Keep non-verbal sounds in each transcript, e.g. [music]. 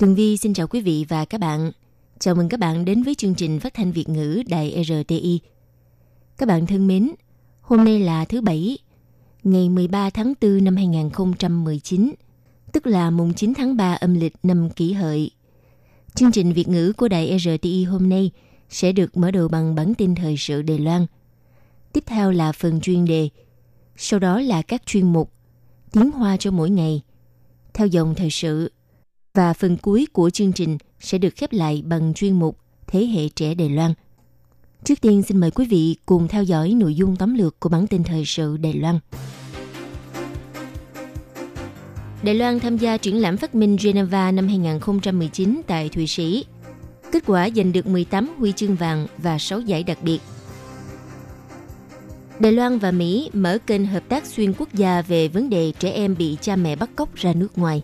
Tường Vi xin chào quý vị và các bạn. Chào mừng các bạn đến với chương trình phát thanh Việt ngữ Đài RTI. Các bạn thân mến, hôm nay là thứ Bảy, ngày 13 tháng 4 năm 2019, tức là mùng 9 tháng 3 âm lịch năm kỷ hợi. Chương trình Việt ngữ của Đài RTI hôm nay sẽ được mở đầu bằng bản tin thời sự Đài Loan. Tiếp theo là phần chuyên đề, sau đó là các chuyên mục, tiếng hoa cho mỗi ngày, theo dòng thời sự và phần cuối của chương trình sẽ được khép lại bằng chuyên mục Thế hệ trẻ Đài Loan. Trước tiên, xin mời quý vị cùng theo dõi nội dung tóm lược của bản tin thời sự Đài Loan. Đài Loan tham gia triển lãm phát minh Geneva năm 2019 tại Thụy Sĩ. Kết quả giành được 18 huy chương vàng và 6 giải đặc biệt. Đài Loan và Mỹ mở kênh hợp tác xuyên quốc gia về vấn đề trẻ em bị cha mẹ bắt cóc ra nước ngoài.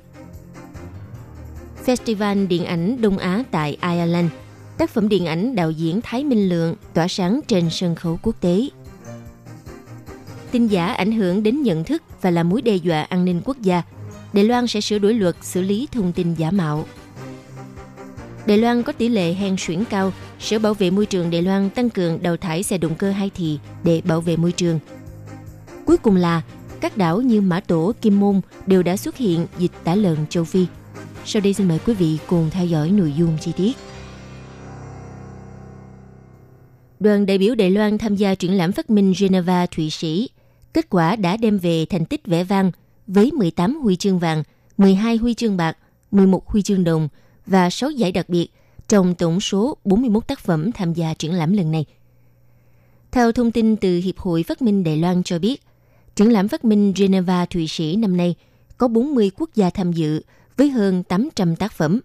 Festival Điện ảnh Đông Á tại Ireland. Tác phẩm điện ảnh đạo diễn Thái Minh Lượng tỏa sáng trên sân khấu quốc tế. Tin giả ảnh hưởng đến nhận thức và là mối đe dọa an ninh quốc gia. Đài Loan sẽ sửa đổi luật xử lý thông tin giả mạo. Đài Loan có tỷ lệ hen suyễn cao, Sở Bảo vệ Môi trường Đài Loan tăng cường đào thải xe động cơ hai thì để bảo vệ môi trường. Cuối cùng là, các đảo như Mã Tổ, Kim Môn đều đã xuất hiện dịch tả lợn châu Phi. Sau đây xin mời quý vị cùng theo dõi nội dung chi tiết. Đoàn đại biểu Đài Loan tham gia triển lãm phát minh Geneva Thụy Sĩ. Kết quả đã đem về thành tích vẻ vang với 18 huy chương vàng, 12 huy chương bạc, 11 huy chương đồng và 6 giải đặc biệt trong tổng số 41 tác phẩm tham gia triển lãm lần này. Theo thông tin từ Hiệp hội Phát minh Đài Loan cho biết, triển lãm phát minh Geneva Thụy Sĩ năm nay có 40 quốc gia tham dự với hơn 800 tác phẩm.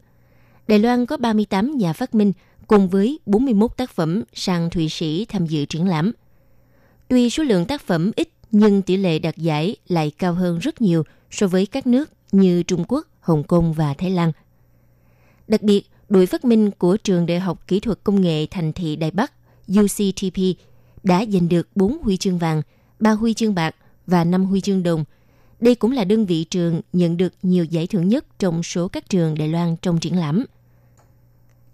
Đài Loan có 38 nhà phát minh cùng với 41 tác phẩm sang Thụy Sĩ tham dự triển lãm. Tuy số lượng tác phẩm ít nhưng tỷ lệ đạt giải lại cao hơn rất nhiều so với các nước như Trung Quốc, Hồng Kông và Thái Lan. Đặc biệt, đội phát minh của Trường Đại học Kỹ thuật Công nghệ Thành thị Đài Bắc UCTP đã giành được 4 huy chương vàng, 3 huy chương bạc và 5 huy chương đồng. Đây cũng là đơn vị trường nhận được nhiều giải thưởng nhất trong số các trường Đài Loan trong triển lãm.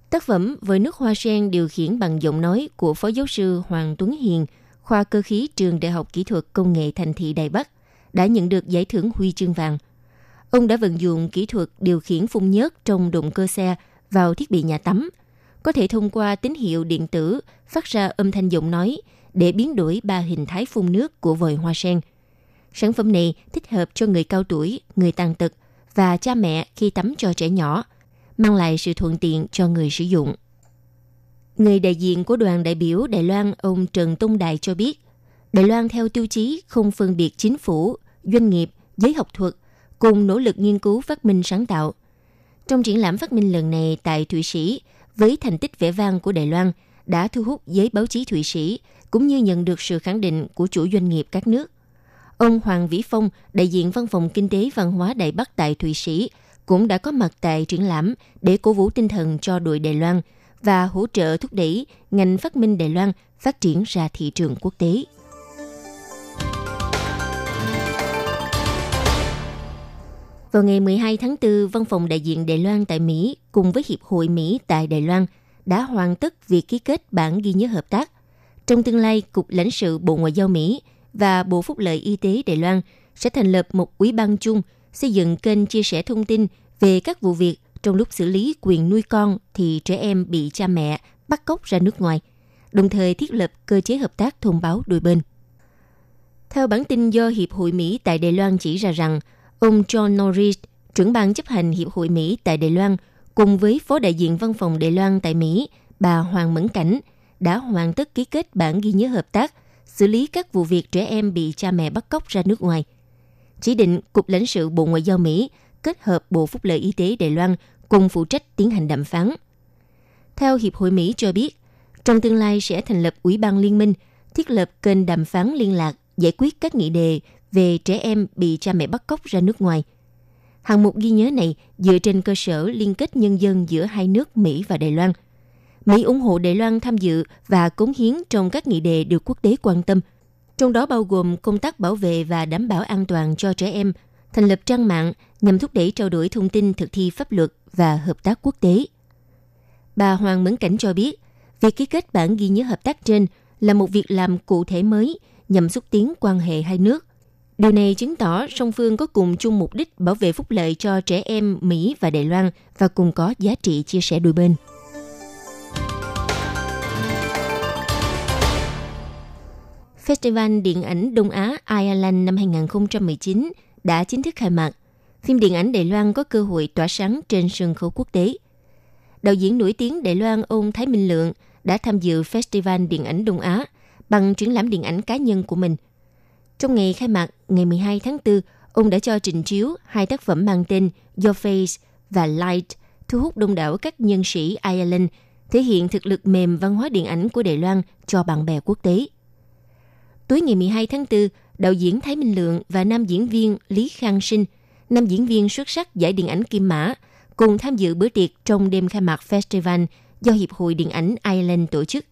Tác phẩm với nước hoa sen điều khiển bằng giọng nói của Phó Giáo sư Hoàng Tuấn Hiền, khoa cơ khí trường Đại học Kỹ thuật Công nghệ Thành thị Đài Bắc, đã nhận được giải thưởng huy chương vàng. Ông đã vận dụng kỹ thuật điều khiển phun nhớt trong động cơ xe vào thiết bị nhà tắm, có thể thông qua tín hiệu điện tử phát ra âm thanh giọng nói để biến đổi ba hình thái phun nước của vòi hoa sen. Sản phẩm này thích hợp cho người cao tuổi, người tàn tật và cha mẹ khi tắm cho trẻ nhỏ, mang lại sự thuận tiện cho người sử dụng. Người đại diện của đoàn đại biểu Đài Loan ông Trần Tông Đài cho biết, Đài Loan theo tiêu chí không phân biệt chính phủ, doanh nghiệp, giới học thuật cùng nỗ lực nghiên cứu phát minh sáng tạo. Trong triển lãm phát minh lần này tại Thụy Sĩ, với thành tích vẻ vang của Đài Loan đã thu hút giới báo chí Thụy Sĩ cũng như nhận được sự khẳng định của chủ doanh nghiệp các nước. Ông Hoàng Vĩ Phong, đại diện Văn phòng Kinh tế Văn hóa Đài Bắc tại Thụy Sĩ, cũng đã có mặt tại triển lãm để cổ vũ tinh thần cho đội Đài Loan và hỗ trợ thúc đẩy ngành phát minh Đài Loan phát triển ra thị trường quốc tế. Vào ngày 12 tháng 4, Văn phòng đại diện Đài Loan tại Mỹ cùng với Hiệp hội Mỹ tại Đài Loan đã hoàn tất việc ký kết bản ghi nhớ hợp tác. Trong tương lai, Cục lãnh sự Bộ Ngoại giao Mỹ và Bộ Phúc lợi Y tế Đài Loan sẽ thành lập một ủy ban chung xây dựng kênh chia sẻ thông tin về các vụ việc trong lúc xử lý quyền nuôi con thì trẻ em bị cha mẹ bắt cóc ra nước ngoài, đồng thời thiết lập cơ chế hợp tác thông báo đôi bên. Theo bản tin do Hiệp hội Mỹ tại Đài Loan chỉ ra rằng, ông John Norris, trưởng ban chấp hành Hiệp hội Mỹ tại Đài Loan, cùng với Phó đại diện văn phòng Đài Loan tại Mỹ, bà Hoàng Mẫn Cảnh, đã hoàn tất ký kết bản ghi nhớ hợp tác xử lý các vụ việc trẻ em bị cha mẹ bắt cóc ra nước ngoài. Chỉ định Cục lãnh sự Bộ Ngoại giao Mỹ kết hợp Bộ Phúc lợi Y tế Đài Loan cùng phụ trách tiến hành đàm phán. Theo Hiệp hội Mỹ cho biết, trong tương lai sẽ thành lập Ủy ban Liên minh, thiết lập kênh đàm phán liên lạc, giải quyết các nghị đề về trẻ em bị cha mẹ bắt cóc ra nước ngoài. Hạng mục ghi nhớ này dựa trên cơ sở liên kết nhân dân giữa hai nước Mỹ và Đài Loan. Mỹ ủng hộ Đài Loan tham dự và cống hiến trong các nghị đề được quốc tế quan tâm, trong đó bao gồm công tác bảo vệ và đảm bảo an toàn cho trẻ em, thành lập trang mạng nhằm thúc đẩy trao đổi thông tin thực thi pháp luật và hợp tác quốc tế. Bà Hoàng Mẫn Cảnh cho biết, việc ký kết bản ghi nhớ hợp tác trên là một việc làm cụ thể mới nhằm xúc tiến quan hệ hai nước. Điều này chứng tỏ song phương có cùng chung mục đích bảo vệ phúc lợi cho trẻ em Mỹ và Đài Loan và cùng có giá trị chia sẻ đôi bên. Festival Điện ảnh Đông Á Ireland năm 2019 đã chính thức khai mạc. Phim điện ảnh Đài Loan có cơ hội tỏa sáng trên sân khấu quốc tế. Đạo diễn nổi tiếng Đài Loan ông Thái Minh Lượng đã tham dự Festival Điện ảnh Đông Á bằng triển lãm điện ảnh cá nhân của mình. Trong ngày khai mạc ngày 12 tháng 4, ông đã cho trình chiếu hai tác phẩm mang tên Your Face và Light, thu hút đông đảo các nhân sĩ Ireland, thể hiện thực lực mềm văn hóa điện ảnh của Đài Loan cho bạn bè quốc tế. Tối ngày 12 tháng 4, đạo diễn Thái Minh Lượng và nam diễn viên Lý Khang Sinh, nam diễn viên xuất sắc giải điện ảnh Kim Mã, cùng tham dự bữa tiệc trong đêm khai mạc festival do Hiệp hội Điện ảnh Ireland tổ chức.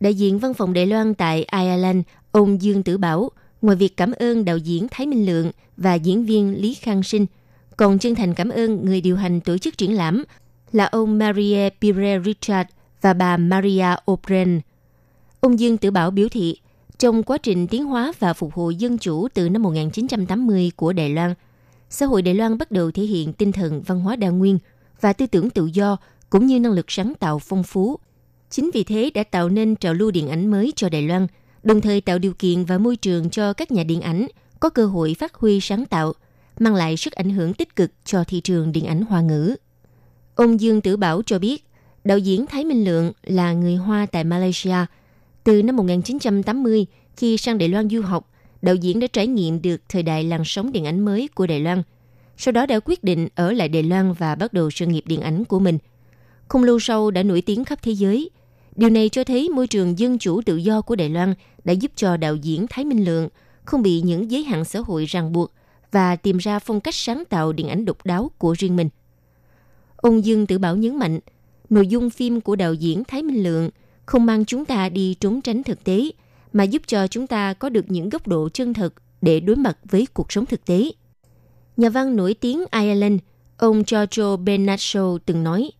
Đại diện văn phòng Đài Loan tại Ireland, ông Dương Tử Bảo, ngoài việc cảm ơn đạo diễn Thái Minh Lượng và diễn viên Lý Khang Sinh, còn chân thành cảm ơn người điều hành tổ chức triển lãm là ông maria Pire Richard và bà Maria O'Brien. Ông Dương Tử Bảo biểu thị, trong quá trình tiến hóa và phục hồi dân chủ từ năm 1980 của Đài Loan, xã hội Đài Loan bắt đầu thể hiện tinh thần văn hóa đa nguyên và tư tưởng tự do cũng như năng lực sáng tạo phong phú. Chính vì thế đã tạo nên trào lưu điện ảnh mới cho Đài Loan, đồng thời tạo điều kiện và môi trường cho các nhà điện ảnh có cơ hội phát huy sáng tạo, mang lại sức ảnh hưởng tích cực cho thị trường điện ảnh hoa ngữ. Ông Dương Tử Bảo cho biết, đạo diễn Thái Minh Lượng là người Hoa tại Malaysia – từ năm 1980, khi sang Đài Loan du học, đạo diễn đã trải nghiệm được thời đại làn sóng điện ảnh mới của Đài Loan. Sau đó đã quyết định ở lại Đài Loan và bắt đầu sự nghiệp điện ảnh của mình. Không lâu sau đã nổi tiếng khắp thế giới. Điều này cho thấy môi trường dân chủ tự do của Đài Loan đã giúp cho đạo diễn Thái Minh Lượng không bị những giới hạn xã hội ràng buộc và tìm ra phong cách sáng tạo điện ảnh độc đáo của riêng mình. Ông Dương Tử Bảo nhấn mạnh, nội dung phim của đạo diễn Thái Minh Lượng – không mang chúng ta đi trốn tránh thực tế, mà giúp cho chúng ta có được những góc độ chân thực để đối mặt với cuộc sống thực tế. Nhà văn nổi tiếng Ireland, ông Giorgio Shaw từng nói,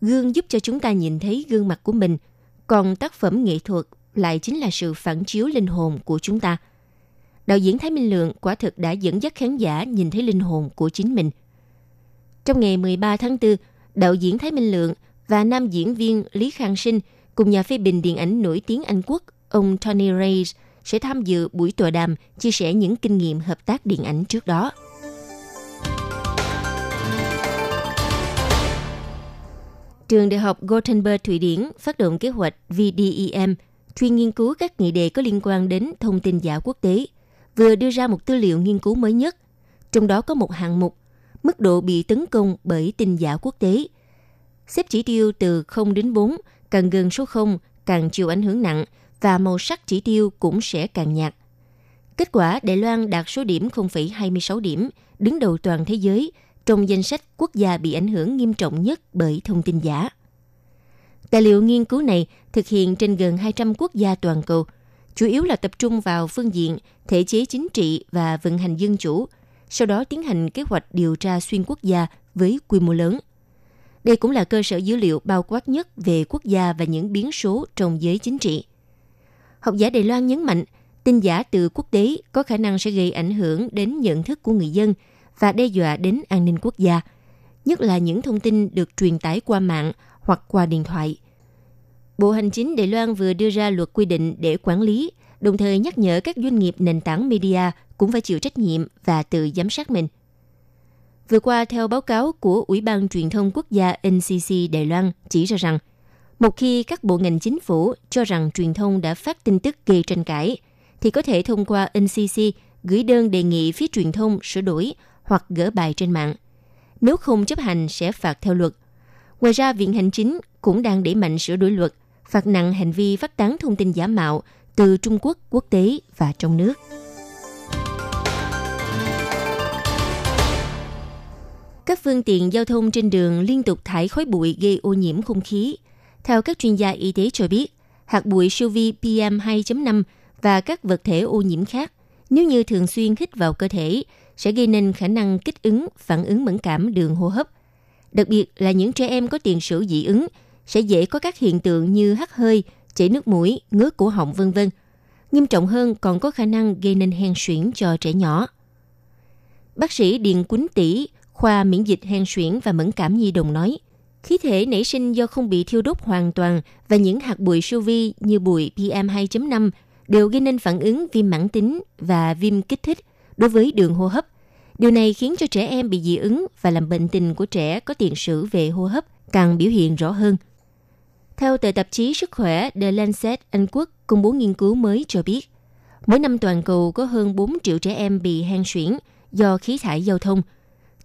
gương giúp cho chúng ta nhìn thấy gương mặt của mình, còn tác phẩm nghệ thuật lại chính là sự phản chiếu linh hồn của chúng ta. Đạo diễn Thái Minh Lượng quả thực đã dẫn dắt khán giả nhìn thấy linh hồn của chính mình. Trong ngày 13 tháng 4, đạo diễn Thái Minh Lượng và nam diễn viên Lý Khang Sinh – cùng nhà phê bình điện ảnh nổi tiếng Anh Quốc, ông Tony Reyes sẽ tham dự buổi tọa đàm chia sẻ những kinh nghiệm hợp tác điện ảnh trước đó. Trường Đại học Gothenburg Thụy Điển phát động kế hoạch VDEM, chuyên nghiên cứu các nghị đề có liên quan đến thông tin giả quốc tế, vừa đưa ra một tư liệu nghiên cứu mới nhất. Trong đó có một hạng mục, mức độ bị tấn công bởi tin giả quốc tế. Xếp chỉ tiêu từ 0 đến 4 càng gần số 0 càng chịu ảnh hưởng nặng và màu sắc chỉ tiêu cũng sẽ càng nhạt. Kết quả, Đài Loan đạt số điểm 0,26 điểm, đứng đầu toàn thế giới trong danh sách quốc gia bị ảnh hưởng nghiêm trọng nhất bởi thông tin giả. Tài liệu nghiên cứu này thực hiện trên gần 200 quốc gia toàn cầu, chủ yếu là tập trung vào phương diện thể chế chính trị và vận hành dân chủ, sau đó tiến hành kế hoạch điều tra xuyên quốc gia với quy mô lớn – đây cũng là cơ sở dữ liệu bao quát nhất về quốc gia và những biến số trong giới chính trị. Học giả Đài Loan nhấn mạnh, tin giả từ quốc tế có khả năng sẽ gây ảnh hưởng đến nhận thức của người dân và đe dọa đến an ninh quốc gia, nhất là những thông tin được truyền tải qua mạng hoặc qua điện thoại. Bộ Hành chính Đài Loan vừa đưa ra luật quy định để quản lý, đồng thời nhắc nhở các doanh nghiệp nền tảng media cũng phải chịu trách nhiệm và tự giám sát mình – Vừa qua, theo báo cáo của Ủy ban Truyền thông Quốc gia NCC Đài Loan chỉ ra rằng, một khi các bộ ngành chính phủ cho rằng truyền thông đã phát tin tức gây tranh cãi, thì có thể thông qua NCC gửi đơn đề nghị phía truyền thông sửa đổi hoặc gỡ bài trên mạng. Nếu không chấp hành sẽ phạt theo luật. Ngoài ra, Viện Hành Chính cũng đang đẩy mạnh sửa đổi luật, phạt nặng hành vi phát tán thông tin giả mạo từ Trung Quốc, quốc tế và trong nước. Các phương tiện giao thông trên đường liên tục thải khói bụi gây ô nhiễm không khí. Theo các chuyên gia y tế cho biết, hạt bụi siêu vi PM2.5 và các vật thể ô nhiễm khác nếu như thường xuyên hít vào cơ thể sẽ gây nên khả năng kích ứng, phản ứng mẫn cảm đường hô hấp. Đặc biệt là những trẻ em có tiền sử dị ứng sẽ dễ có các hiện tượng như hắt hơi, chảy nước mũi, ngứa cổ họng vân vân. Nghiêm trọng hơn còn có khả năng gây nên hen suyễn cho trẻ nhỏ. Bác sĩ Điền Quýnh Tỷ, khoa miễn dịch hen suyễn và mẫn cảm nhi đồng nói, khí thể nảy sinh do không bị thiêu đốt hoàn toàn và những hạt bụi siêu vi như bụi PM2.5 đều gây nên phản ứng viêm mãn tính và viêm kích thích đối với đường hô hấp. Điều này khiến cho trẻ em bị dị ứng và làm bệnh tình của trẻ có tiền sử về hô hấp càng biểu hiện rõ hơn. Theo tờ tạp chí Sức khỏe The Lancet Anh Quốc công bố nghiên cứu mới cho biết, mỗi năm toàn cầu có hơn 4 triệu trẻ em bị hen suyễn do khí thải giao thông.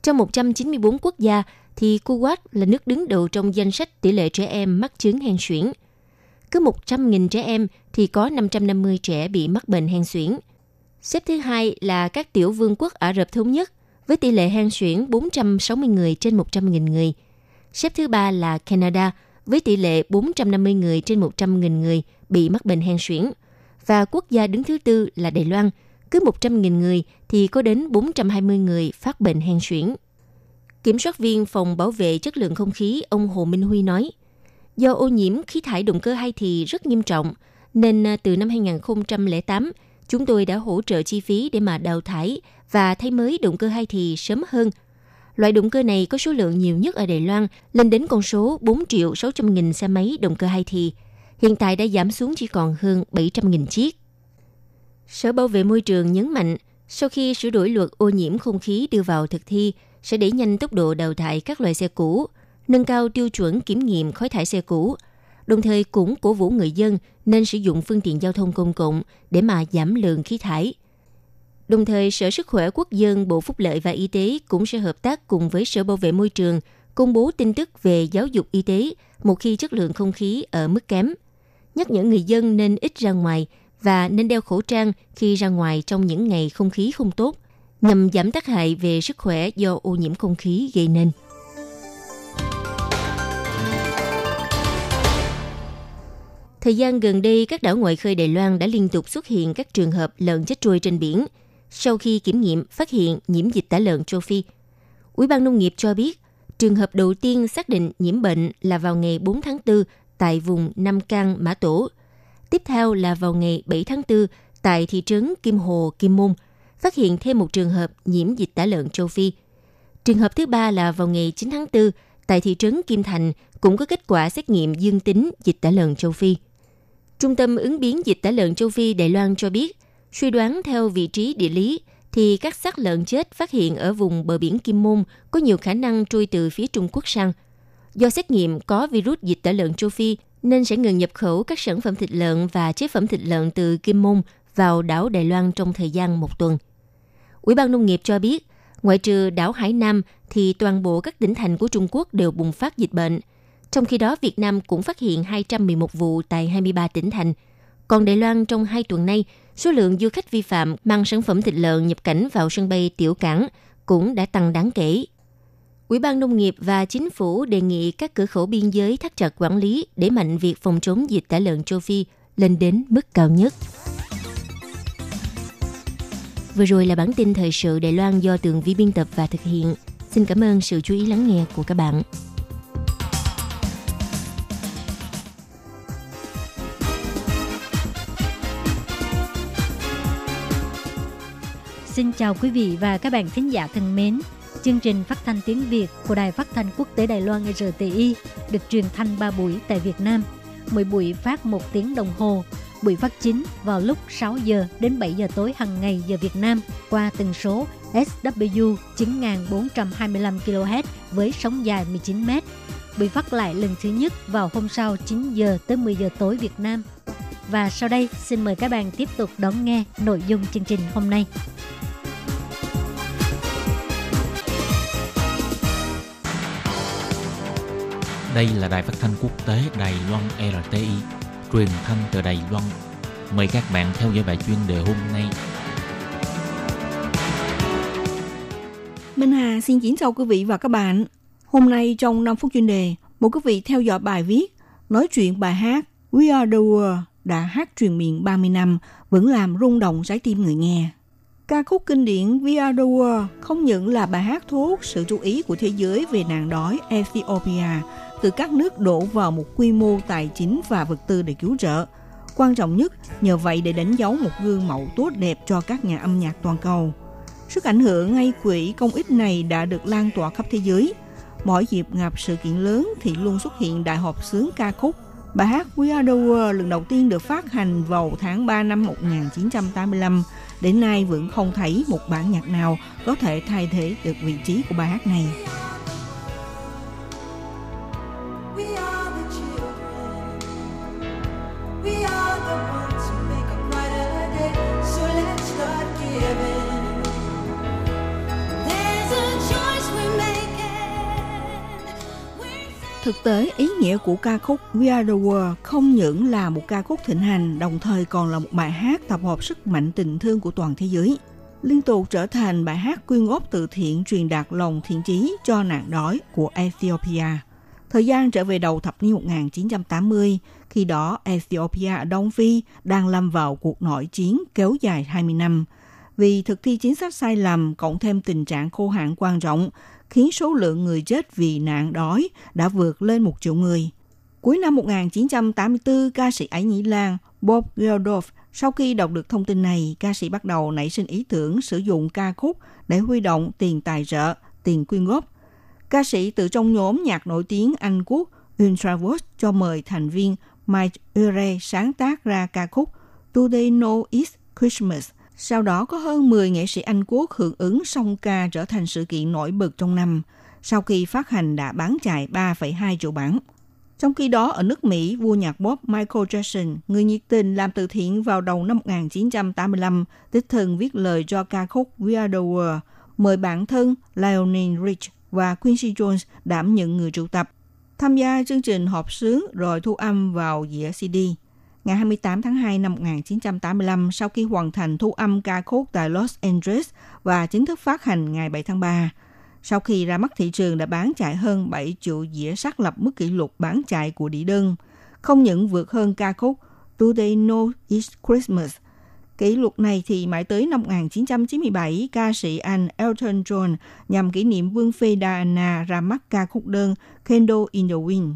Trong 194 quốc gia thì Kuwait là nước đứng đầu trong danh sách tỷ lệ trẻ em mắc chứng hen suyễn. Cứ 100.000 trẻ em thì có 550 trẻ bị mắc bệnh hen suyễn. Xếp thứ hai là các tiểu vương quốc Ả Rập Thống Nhất với tỷ lệ hen suyễn 460 người trên 100.000 người. Xếp thứ ba là Canada với tỷ lệ 450 người trên 100.000 người bị mắc bệnh hen suyễn. Và quốc gia đứng thứ tư là Đài Loan, cứ 100.000 người thì có đến 420 người phát bệnh hen suyễn. Kiểm soát viên phòng bảo vệ chất lượng không khí ông Hồ Minh Huy nói, do ô nhiễm khí thải động cơ hai thì rất nghiêm trọng, nên à, từ năm 2008, chúng tôi đã hỗ trợ chi phí để mà đào thải và thay mới động cơ hai thì sớm hơn. Loại động cơ này có số lượng nhiều nhất ở Đài Loan, lên đến con số 4 triệu 600 nghìn xe máy động cơ hai thì. Hiện tại đã giảm xuống chỉ còn hơn 700 nghìn chiếc. Sở Bảo vệ Môi trường nhấn mạnh, sau khi sửa đổi luật ô nhiễm không khí đưa vào thực thi, sẽ đẩy nhanh tốc độ đào thải các loại xe cũ, nâng cao tiêu chuẩn kiểm nghiệm khói thải xe cũ, đồng thời cũng cổ vũ người dân nên sử dụng phương tiện giao thông công cộng để mà giảm lượng khí thải. Đồng thời, Sở Sức khỏe Quốc dân, Bộ Phúc lợi và Y tế cũng sẽ hợp tác cùng với Sở Bảo vệ Môi trường công bố tin tức về giáo dục y tế một khi chất lượng không khí ở mức kém. Nhắc nhở người dân nên ít ra ngoài và nên đeo khẩu trang khi ra ngoài trong những ngày không khí không tốt, nhằm giảm tác hại về sức khỏe do ô nhiễm không khí gây nên. Thời gian gần đây, các đảo ngoại khơi Đài Loan đã liên tục xuất hiện các trường hợp lợn chết trôi trên biển. Sau khi kiểm nghiệm, phát hiện nhiễm dịch tả lợn châu Phi. Ủy ban Nông nghiệp cho biết, trường hợp đầu tiên xác định nhiễm bệnh là vào ngày 4 tháng 4 tại vùng Nam Cang, Mã Tổ. Tiếp theo là vào ngày 7 tháng 4 tại thị trấn Kim Hồ, Kim Môn, phát hiện thêm một trường hợp nhiễm dịch tả lợn châu Phi. Trường hợp thứ ba là vào ngày 9 tháng 4 tại thị trấn Kim Thành cũng có kết quả xét nghiệm dương tính dịch tả lợn châu Phi. Trung tâm ứng biến dịch tả lợn châu Phi Đài Loan cho biết, suy đoán theo vị trí địa lý, thì các xác lợn chết phát hiện ở vùng bờ biển Kim Môn có nhiều khả năng trôi từ phía Trung Quốc sang. Do xét nghiệm có virus dịch tả lợn châu Phi, nên sẽ ngừng nhập khẩu các sản phẩm thịt lợn và chế phẩm thịt lợn từ Kim Môn vào đảo Đài Loan trong thời gian một tuần. Ủy ban Nông nghiệp cho biết, ngoại trừ đảo Hải Nam thì toàn bộ các tỉnh thành của Trung Quốc đều bùng phát dịch bệnh – trong khi đó, Việt Nam cũng phát hiện 211 vụ tại 23 tỉnh thành. Còn Đài Loan trong hai tuần nay, số lượng du khách vi phạm mang sản phẩm thịt lợn nhập cảnh vào sân bay Tiểu Cảng cũng đã tăng đáng kể. Ủy ban Nông nghiệp và Chính phủ đề nghị các cửa khẩu biên giới thắt chặt quản lý để mạnh việc phòng chống dịch tả lợn châu Phi lên đến mức cao nhất. Vừa rồi là bản tin thời sự Đài Loan do Tường Vi biên tập và thực hiện. Xin cảm ơn sự chú ý lắng nghe của các bạn. Xin chào quý vị và các bạn thính giả thân mến. Chương trình phát thanh tiếng Việt của Đài Phát thanh Quốc tế Đài Loan RTI được truyền thanh 3 buổi tại Việt Nam. Mỗi buổi phát 1 tiếng đồng hồ. Buổi phát chính vào lúc 6 giờ đến 7 giờ tối hàng ngày giờ Việt Nam qua tần số SW 9425 kHz với sóng dài 19 m. Buổi phát lại lần thứ nhất vào hôm sau 9 giờ tới 10 giờ tối Việt Nam. Và sau đây, xin mời các bạn tiếp tục đón nghe nội dung chương trình hôm nay. Đây là đài phát thanh quốc tế Đài Loan RTI, truyền thanh từ Đài Loan. Mời các bạn theo dõi bài chuyên đề hôm nay. Minh Hà xin kính chào quý vị và các bạn. Hôm nay trong 5 phút chuyên đề, mời quý vị theo dõi bài viết nói chuyện bài hát We Are The World đã hát truyền miệng 30 năm vẫn làm rung động trái tim người nghe. Ca khúc kinh điển We Are The World không những là bài hát thu hút sự chú ý của thế giới về nạn đói Ethiopia từ các nước đổ vào một quy mô tài chính và vật tư để cứu trợ. Quan trọng nhất, nhờ vậy để đánh dấu một gương mẫu tốt đẹp cho các nhà âm nhạc toàn cầu. Sức ảnh hưởng ngay quỹ công ích này đã được lan tỏa khắp thế giới. Mỗi dịp gặp sự kiện lớn thì luôn xuất hiện đại họp sướng ca khúc. Bài hát We Are The World lần đầu tiên được phát hành vào tháng 3 năm 1985 Đến nay vẫn không thấy một bản nhạc nào có thể thay thế được vị trí của bài hát này. Thực tế, ý nghĩa của ca khúc We Are The World không những là một ca khúc thịnh hành, đồng thời còn là một bài hát tập hợp sức mạnh tình thương của toàn thế giới. Liên tục trở thành bài hát quyên góp từ thiện truyền đạt lòng thiện chí cho nạn đói của Ethiopia. Thời gian trở về đầu thập niên 1980, khi đó Ethiopia ở Đông Phi đang lâm vào cuộc nội chiến kéo dài 20 năm. Vì thực thi chính sách sai lầm, cộng thêm tình trạng khô hạn quan trọng, khiến số lượng người chết vì nạn đói đã vượt lên một triệu người. Cuối năm 1984, ca sĩ Ái Nhĩ Lan Bob Geldof sau khi đọc được thông tin này, ca sĩ bắt đầu nảy sinh ý tưởng sử dụng ca khúc để huy động tiền tài trợ, tiền quyên góp. Ca sĩ từ trong nhóm nhạc nổi tiếng Anh Quốc Ultravox cho mời thành viên Mike Ure sáng tác ra ca khúc Today No It's Christmas sau đó có hơn 10 nghệ sĩ Anh quốc hưởng ứng song ca trở thành sự kiện nổi bật trong năm, sau khi phát hành đã bán chạy 3,2 triệu bản. Trong khi đó, ở nước Mỹ, vua nhạc pop Michael Jackson, người nhiệt tình làm từ thiện vào đầu năm 1985, tích thần viết lời cho ca khúc We Are The World, mời bản thân Lionel Rich và Quincy Jones đảm nhận người triệu tập, tham gia chương trình họp sướng rồi thu âm vào dĩa CD ngày 28 tháng 2 năm 1985 sau khi hoàn thành thu âm ca khúc tại Los Angeles và chính thức phát hành ngày 7 tháng 3. Sau khi ra mắt thị trường đã bán chạy hơn 7 triệu dĩa xác lập mức kỷ lục bán chạy của đĩa đơn, không những vượt hơn ca khúc Do They Know It's Christmas. Kỷ lục này thì mãi tới năm 1997, ca sĩ Anh Elton John nhằm kỷ niệm Vương phi Diana ra mắt ca khúc đơn Candle in the Wind.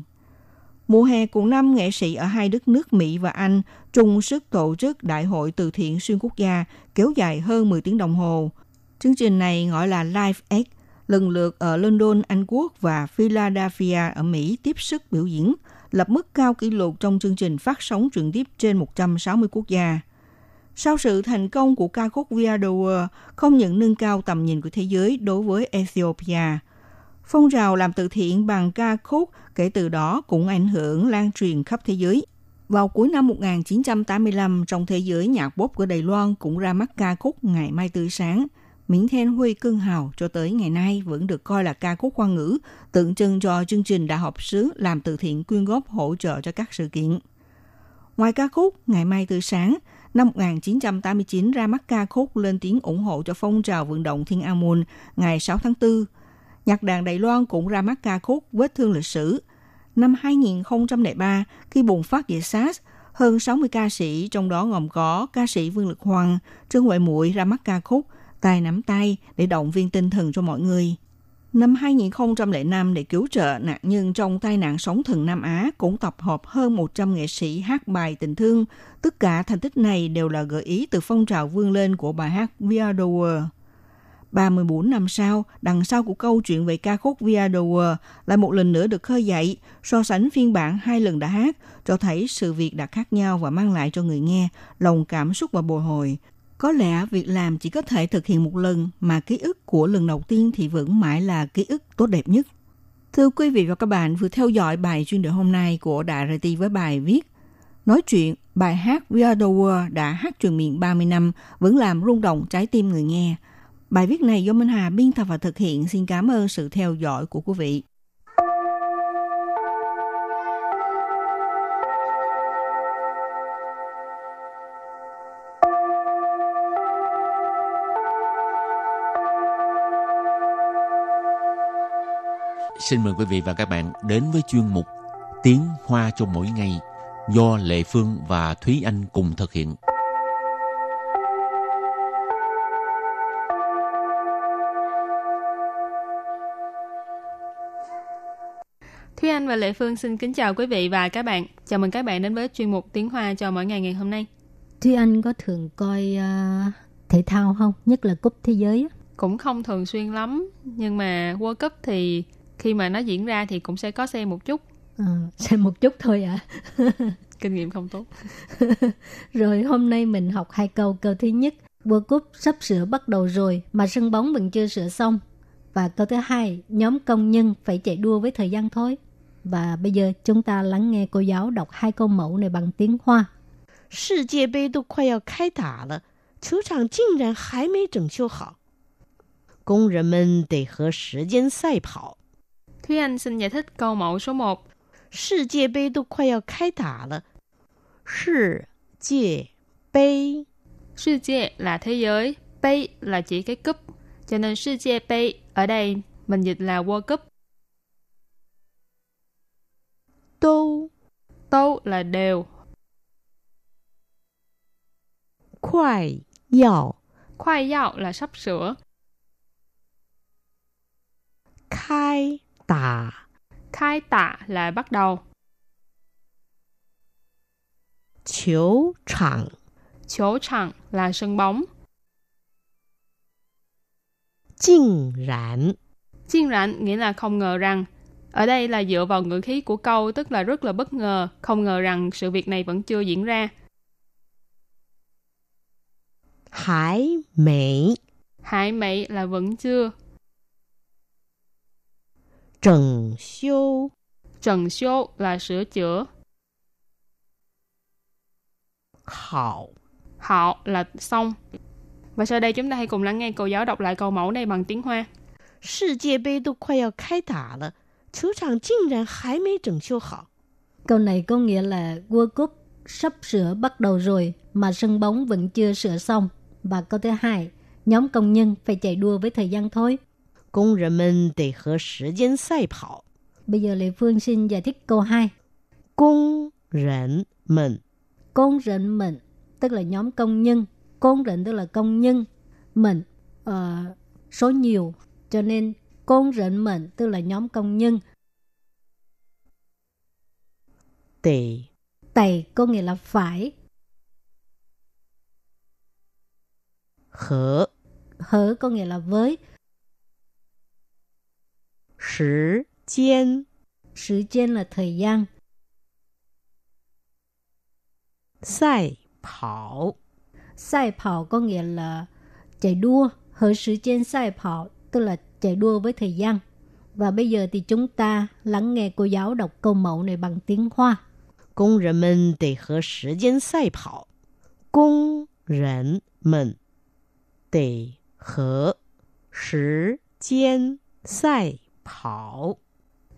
Mùa hè cùng năm, nghệ sĩ ở hai đất nước Mỹ và Anh chung sức tổ chức Đại hội từ thiện xuyên quốc gia kéo dài hơn 10 tiếng đồng hồ. Chương trình này gọi là Live Aid, lần lượt ở London, Anh Quốc và Philadelphia ở Mỹ tiếp sức biểu diễn, lập mức cao kỷ lục trong chương trình phát sóng trực tiếp trên 160 quốc gia. Sau sự thành công của ca khúc We Are The World, không những nâng cao tầm nhìn của thế giới đối với Ethiopia – Phong trào làm từ thiện bằng ca khúc kể từ đó cũng ảnh hưởng lan truyền khắp thế giới. Vào cuối năm 1985, trong thế giới nhạc pop của Đài Loan cũng ra mắt ca khúc Ngày Mai Tươi Sáng. Miễn Then Huy Cưng Hào cho tới ngày nay vẫn được coi là ca khúc khoa ngữ, tượng trưng cho chương trình đã họp sứ làm từ thiện quyên góp hỗ trợ cho các sự kiện. Ngoài ca khúc Ngày Mai Tươi Sáng, năm 1989 ra mắt ca khúc lên tiếng ủng hộ cho phong trào vận động Thiên An Môn ngày 6 tháng 4 nhạc đàn Đài Loan cũng ra mắt ca khúc Vết thương lịch sử. Năm 2003, khi bùng phát dịch SARS, hơn 60 ca sĩ, trong đó gồm có ca sĩ Vương Lực Hoàng, Trương Huệ Muội ra mắt ca khúc Tài nắm tay để động viên tinh thần cho mọi người. Năm 2005 để cứu trợ nạn nhân trong tai nạn sóng thần Nam Á cũng tập hợp hơn 100 nghệ sĩ hát bài tình thương. Tất cả thành tích này đều là gợi ý từ phong trào vươn lên của bài hát We Are The World. 34 năm sau, đằng sau của câu chuyện về ca khúc Via the World lại một lần nữa được khơi dậy, so sánh phiên bản hai lần đã hát, cho thấy sự việc đã khác nhau và mang lại cho người nghe lòng cảm xúc và bồi hồi. Có lẽ việc làm chỉ có thể thực hiện một lần, mà ký ức của lần đầu tiên thì vẫn mãi là ký ức tốt đẹp nhất. Thưa quý vị và các bạn vừa theo dõi bài chuyên đề hôm nay của Đại RT với bài viết Nói chuyện, bài hát We Are The World đã hát truyền miệng 30 năm vẫn làm rung động trái tim người nghe – Bài viết này do Minh Hà biên tập và thực hiện. Xin cảm ơn sự theo dõi của quý vị. Xin mời quý vị và các bạn đến với chuyên mục Tiếng Hoa cho mỗi ngày do Lệ Phương và Thúy Anh cùng thực hiện. Thúy Anh và Lệ Phương xin kính chào quý vị và các bạn. Chào mừng các bạn đến với chuyên mục Tiếng Hoa cho mỗi ngày ngày hôm nay. Thúy Anh có thường coi uh, thể thao không? Nhất là cúp thế giới. Cũng không thường xuyên lắm, nhưng mà World Cup thì khi mà nó diễn ra thì cũng sẽ có xem một chút. À, xem một chút thôi ạ. À. [laughs] Kinh nghiệm không tốt. [laughs] rồi hôm nay mình học hai câu. Câu thứ nhất, World Cup sắp sửa bắt đầu rồi mà sân bóng vẫn chưa sửa xong. Và câu thứ hai, nhóm công nhân phải chạy đua với thời gian thôi. Và bây giờ chúng ta lắng nghe cô giáo đọc hai câu mẫu này bằng tiếng Hoa. 世界杯都快要开打了，球场竟然还没整修好，工人们得和时间赛跑。 Thúy Anh xin giải thích câu mẫu số 1. 世界杯都快要开打了，世界杯 世界là thế giới, bay là chỉ cái cúp. Cho nên世界杯ở đây mình dịch là World Cup. 都 Tô là đều, 快要 khoai dạo là sắp sửa, 开 tả. Khai tả là bắt đầu. Chiếu chẳng Chiếu chẳng là sân bóng. Chinh rãn Chinh rãn nghĩa là không ngờ rằng. Ở đây là dựa vào ngữ khí của câu tức là rất là bất ngờ, không ngờ rằng sự việc này vẫn chưa diễn ra. Hải mỹ Hải mỹ là vẫn chưa. 整修 trần số là sửa chữa, 好。 họ là xong. Và sau đây chúng ta hãy cùng lắng nghe cô giáo đọc lại câu mẫu này bằng tiếng Hoa. 世界杯都快要开打了，球场竟然还没整修好。 Câu này có nghĩa là World Cup sắp sửa bắt đầu rồi mà sân bóng vẫn chưa sửa xong. Và câu thứ hai, nhóm công nhân phải chạy đua với thời gian thôi. 工人们得和时间赛跑。 Bây giờ Lê Phương xin giải thích câu 2. 工人们 Công rệnh mình, tức là nhóm công nhân. Công rệnh tức là công nhân. Mình, ờ, số nhiều. Cho nên công rệnh mình tức là nhóm công nhân. 得 Tày có nghĩa là phải. 和 Hở có nghĩa là với. 时间 Sự trên là thời gian. 赛跑 Sai跑có nghĩa là chạy đua. Hở sự trên sai跑tức là chạy đua với thời gian. Và bây giờ thì chúng ta lắng nghe cô giáo đọc câu mẫu này bằng tiếng Hoa. 工人们得和时间赛跑。工人们得和时间赛 跑.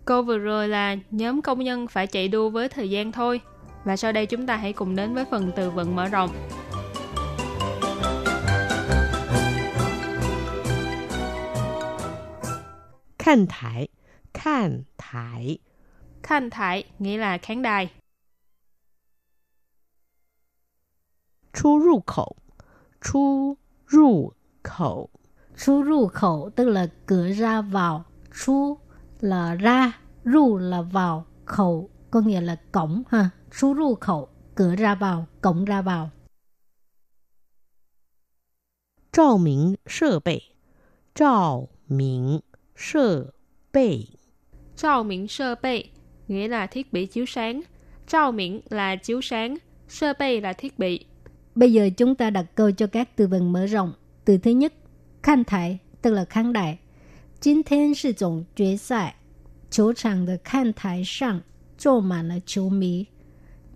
Câu vừa rồi là nhóm công nhân phải chạy đua với thời gian thôi. Và sau đây chúng ta hãy cùng đến với phần từ vựng mở rộng. Khăn thải Khăn thải Khăn thải nghĩa là khán đài. Chu rù khẩu Chu rù khẩu Chu rù khẩu tức là cửa ra vào Chú là ra, ru là vào, khẩu có nghĩa là cổng ha. Chú ru khẩu, cửa ra vào, cổng ra vào. 照明设备，照明设备， Trao miễn sơ bê nghĩa là thiết bị chiếu sáng. Trao miễn là chiếu sáng. Sơ bê là thiết bị. Bây giờ chúng ta đặt câu cho các từ vựng mở rộng. Từ thứ nhất, khán thải tức là khán đài. 今天是总决赛，球场的看台上坐满了球迷。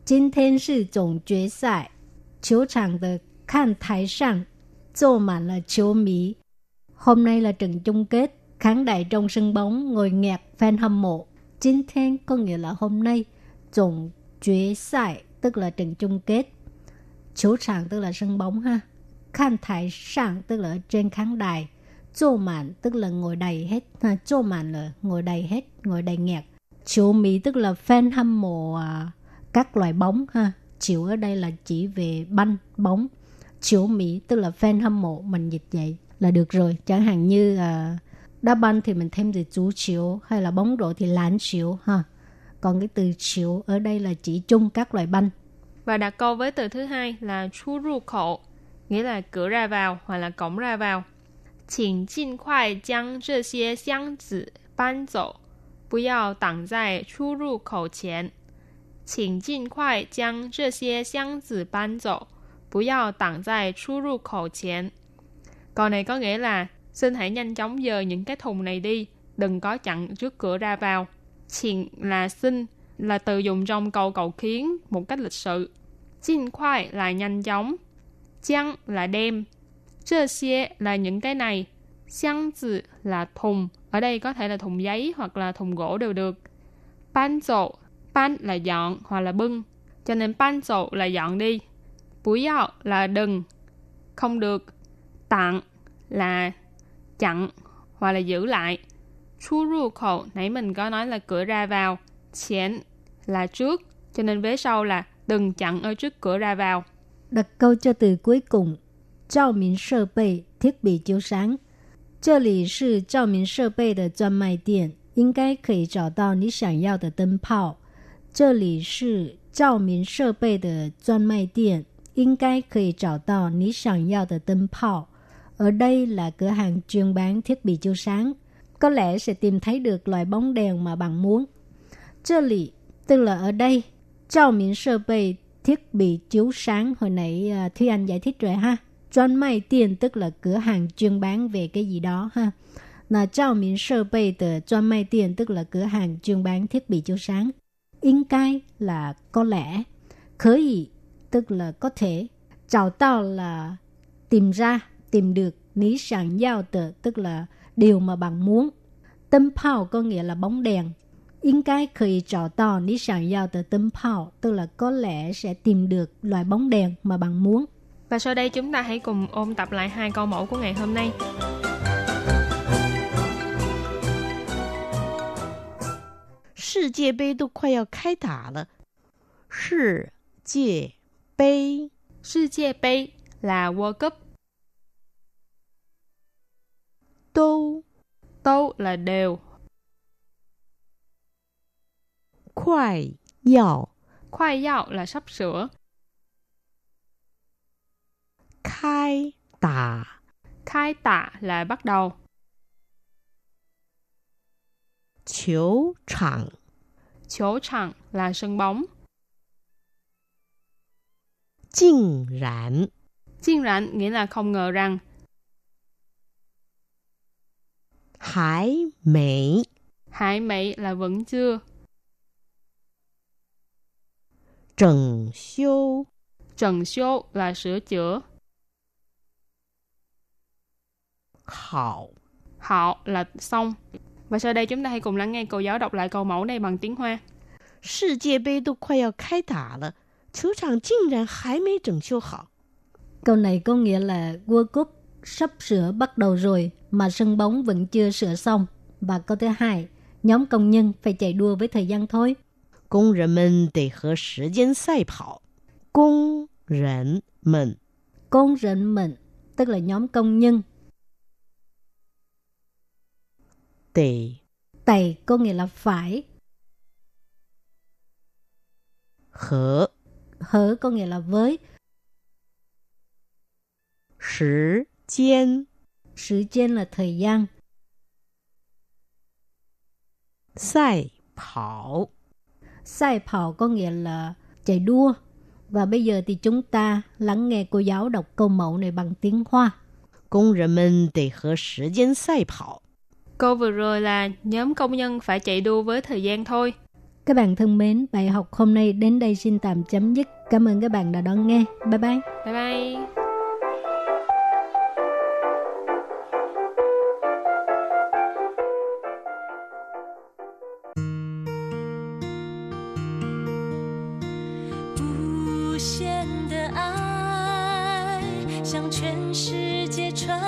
今天是总决赛，球场的看台上坐满了球迷。Hôm nay là trận chung kết, khán đài trong sân bóng ngồi nghẹt fan hâm mộ. Chính thiên có nghĩa là hôm nay, tổng quyết赛tức là trận chung kết. Chủ场tức là sân bóng ha. Khán thải sang tức là ở trên khán đài. Chô mạn tức là ngồi đầy hết. À, chô mạn là ngồi đầy hết, ngồi đầy nghẹt. Chiếu Mỹ tức là fan hâm mộ à, các loại bóng. ha Chiếu ở đây là chỉ về banh, bóng. Chiếu Mỹ tức là fan hâm mộ. Mình dịch vậy là được rồi. Chẳng hạn như à, đá banh thì mình thêm từ chú chiếu hay là bóng rổ thì lán chiếu ha. Còn cái từ chiếu ở đây là chỉ chung các loại banh. Và đặt câu với từ thứ hai là chú ru khổ, nghĩa là cửa ra vào hoặc là cổng ra vào. 请尽快将这些箱子搬走，不要挡在出入口前。请尽快将这些箱子搬走，不要挡在出入口前。Câu này có nghĩa là xin hãy nhanh chóng dời những cái thùng này đi, đừng có chặn trước cửa ra vào. Xin là xin, là từ dùng trong câu cầu khiến một cách lịch sự. Jin khoai là nhanh chóng. Chăng là đem. 这些 là những cái này. Xiang zi là thùng. Ở đây có thể là thùng giấy hoặc là thùng gỗ đều được. Ban dậu, ban là dọn hoặc là bưng. Cho nên ban dậu là dọn đi. Bú yào là đừng, không được. Tặng là chặn hoặc là giữ lại. Chu ru khẩu, nãy mình có nói là cửa ra vào. Chén là trước, cho nên vế sau là đừng chặn ở trước cửa ra vào. Đặt câu cho từ cuối cùng. Trao minh sơ bày, thiết bị chiếu sáng. 这里是照明设备的专卖店，应该可以找到你想要的灯泡。这里是照明设备的专卖店，应该可以找到你想要的灯泡。Ở đây là cửa hàng chuyên bán thiết bị chiếu sáng. Có lẽ sẽ tìm thấy được loại bóng đèn mà bạn muốn.这里 tức là ở đây. Trao miễn sơ bày thiết bị chiếu sáng. Hồi nãy uh, Thúy Anh giải thích rồi ha. Chuyên mai tiền tức là cửa hàng chuyên bán về cái gì đó ha. Là trao miễn sơ bày de chuyên mai tiền tức là cửa hàng chuyên bán thiết bị chiếu sáng.应该 là có lẽ. Khởi ý tức là có thể.找到 là tìm ra tìm được ní sẵn giao tờ tức là điều mà bạn muốn. Tâm phao có nghĩa là bóng đèn. Yên cái khởi找到 ní sẵn giao tờ tâm phao tức là có lẽ sẽ tìm được loại bóng đèn mà bạn muốn. Và sau đây chúng ta hãy cùng ôn tập lại hai câu mẫu của ngày hôm nay. 世界杯都快要开打了，世界杯，世界杯 là World Cup. 都 Tô là đều. 快要 Khoai yao là sắp sửa. khai tả. Khai tả là bắt đầu. Chiếu chẳng. Chiếu chẳng là sân bóng. Chinh rãn. Chinh rãn nghĩa là không ngờ rằng. Hải mỹ. Hải mỹ là vẫn chưa. Trần siêu. Trần siêu là sửa chữa. 好。 Họ là xong. Và sau đây chúng ta hãy cùng lắng nghe cô giáo đọc lại câu mẫu này bằng tiếng Hoa. 世界杯都快要开打了，球场竟然还没整修好。 Câu này có nghĩa là World Cup sắp sửa bắt đầu rồi mà sân bóng vẫn chưa sửa xong. Và câu thứ hai, nhóm công nhân phải chạy đua với thời gian thôi. 工人们得和时间赛跑。工人们 Công rệnh mình, tức là nhóm công nhân. 得 Tày có nghĩa là phải, 和 hở có nghĩa là với, 时间 sự trên là thời gian. 赛跑。 Sai phào có nghĩa là chạy đua. Và bây giờ thì chúng ta lắng nghe cô giáo đọc câu mẫu này bằng tiếng Hoa. 工人们得和时间赛跑。 Câu vừa rồi là nhóm công nhân phải chạy đua với thời gian thôi. Các bạn thân mến, bài học hôm nay đến đây xin tạm chấm dứt. Cảm ơn các bạn đã đón nghe. Bye bye. Bye bye. 的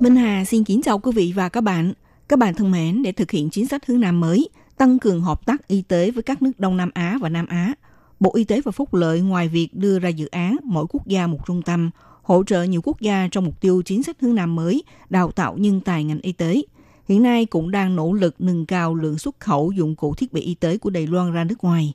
Minh Hà xin kính chào quý vị và các bạn. Các bạn thân mến, để thực hiện chính sách hướng Nam mới, tăng cường hợp tác y tế với các nước Đông Nam Á và Nam Á, Bộ Y tế và Phúc lợi ngoài việc đưa ra dự án mỗi quốc gia một trung tâm, hỗ trợ nhiều quốc gia trong mục tiêu chính sách hướng Nam mới, đào tạo nhân tài ngành y tế. Hiện nay cũng đang nỗ lực nâng cao lượng xuất khẩu dụng cụ thiết bị y tế của Đài Loan ra nước ngoài.